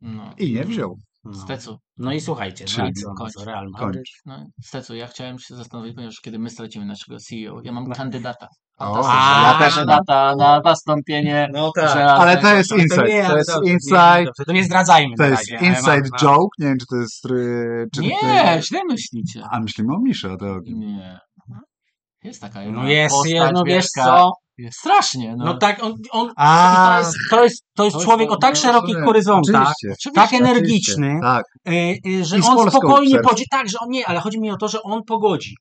C: No.
A: I nie wziął.
B: No.
C: Stecu,
B: no i słuchajcie, no,
A: Czyli
B: co,
C: kończ,
B: Real. Madryt.
C: no, Stecu, ja chciałem się zastanowić, ponieważ kiedy my stracimy naszego CEO, ja mam
B: No.
C: kandydata.
A: O,
B: ja też
C: kandydata na zastąpienie.
B: No
A: Ale to jest
B: To
A: inside.
B: nie,
A: To
B: ale
A: jest inside.
B: nie, To nie zdradzajmy
A: To jest inside joke. Nie wiem, czy to jest... y, Czy
C: Nie, źle myślicie.
A: A myślimy o Miszy, o to...
C: Nie. Jest taka jedna
B: No jest,
C: postać
B: jest, no wiesz co,
C: strasznie. No,
B: no tak, on, on
A: A,
B: to jest, to jest, to jest człowiek o tak szerokich horyzontach,
A: oczywiście,
B: tak
A: oczywiście,
B: energiczny,
A: Tak.
B: y, y, że
A: I
B: on spokojnie pogodzi, tak, że on nie, ale chodzi mi o to, że on pogodzi.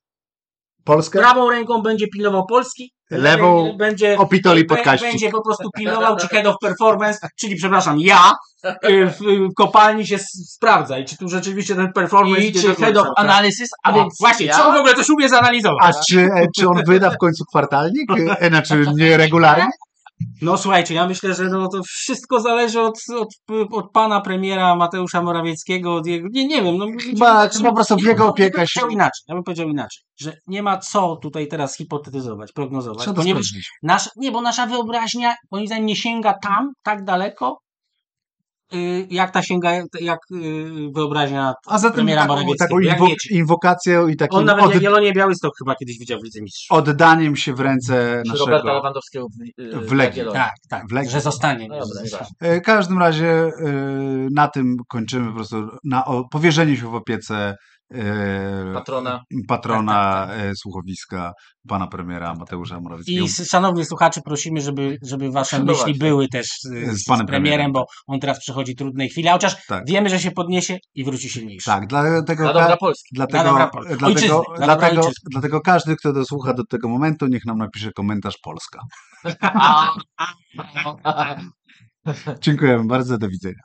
A: Polskę?
B: Prawą ręką będzie pilnował Polski,
A: Lewą
B: będzie
A: opitoli podkaścik.
B: będzie po prostu pilnował czy head of performance, czyli przepraszam, ja y, w y, kopalni się sprawdza i czy tu rzeczywiście ten performance
C: I czy head of analysis, a
B: A
C: więc
B: właśnie,
C: ja,
B: czy on w ogóle coś umie zanalizować?
A: A czy, e, czy on wyda w końcu kwartalnik? E, Znaczy nieregularnie?
B: No słuchajcie, ja myślę, że no, to wszystko zależy od, od, od pana premiera Mateusza Morawieckiego, od jego, nie, nie wiem. No,
A: Chyba, czy po prostu w jego opiekę się...
B: inaczej, ja bym powiedział inaczej, że nie ma co tutaj teraz hipotetyzować, prognozować,
A: Trzeba
B: ponieważ nasza, nie, bo nasza wyobraźnia moim zdaniem nie sięga tam, tak daleko, jak ta sięga, jak y, wyobraźnia
A: A zatem
B: premiera
A: taką, taką
B: jak
A: inwo-
B: wiecie.
A: inwokacją i
B: On
A: takim
B: nawet
A: od,
B: jak Wielonie Białystok chyba kiedyś widział w Lidze Mistrzów.
A: oddaniem się w ręce
C: czy Roberta
A: naszego...
C: Lewandowskiego w, y,
A: w Legii.
B: Tak, tak,
A: W Legii.
B: że zostanie.
C: No.
A: E, W każdym razie e, na tym kończymy po prostu na powierzeniu się w opiece
C: Patrona.
A: patrona
B: Tak,
A: e, słuchowiska pana premiera Mateusza Morawieckiego.
B: I szanowni słuchacze, prosimy, żeby, żeby wasze
C: No
B: myśli były też z,
A: Z
B: z,
A: panem
B: premierem,
A: premierem.
B: bo on teraz przechodzi trudnej chwili, a chociaż
A: Tak.
B: wiemy, że się podniesie i wróci silniejszy.
A: Tak, dlatego,
C: Dla dobra Polski.
A: dlatego,
B: dobra Pol-
A: dlatego,
B: ojczyzny, dla dobra
A: dlatego,
B: ojczyzny.
A: dlatego każdy, kto dosłucha do tego momentu, niech nam napisze komentarz Polska. Dziękujemy bardzo, do widzenia.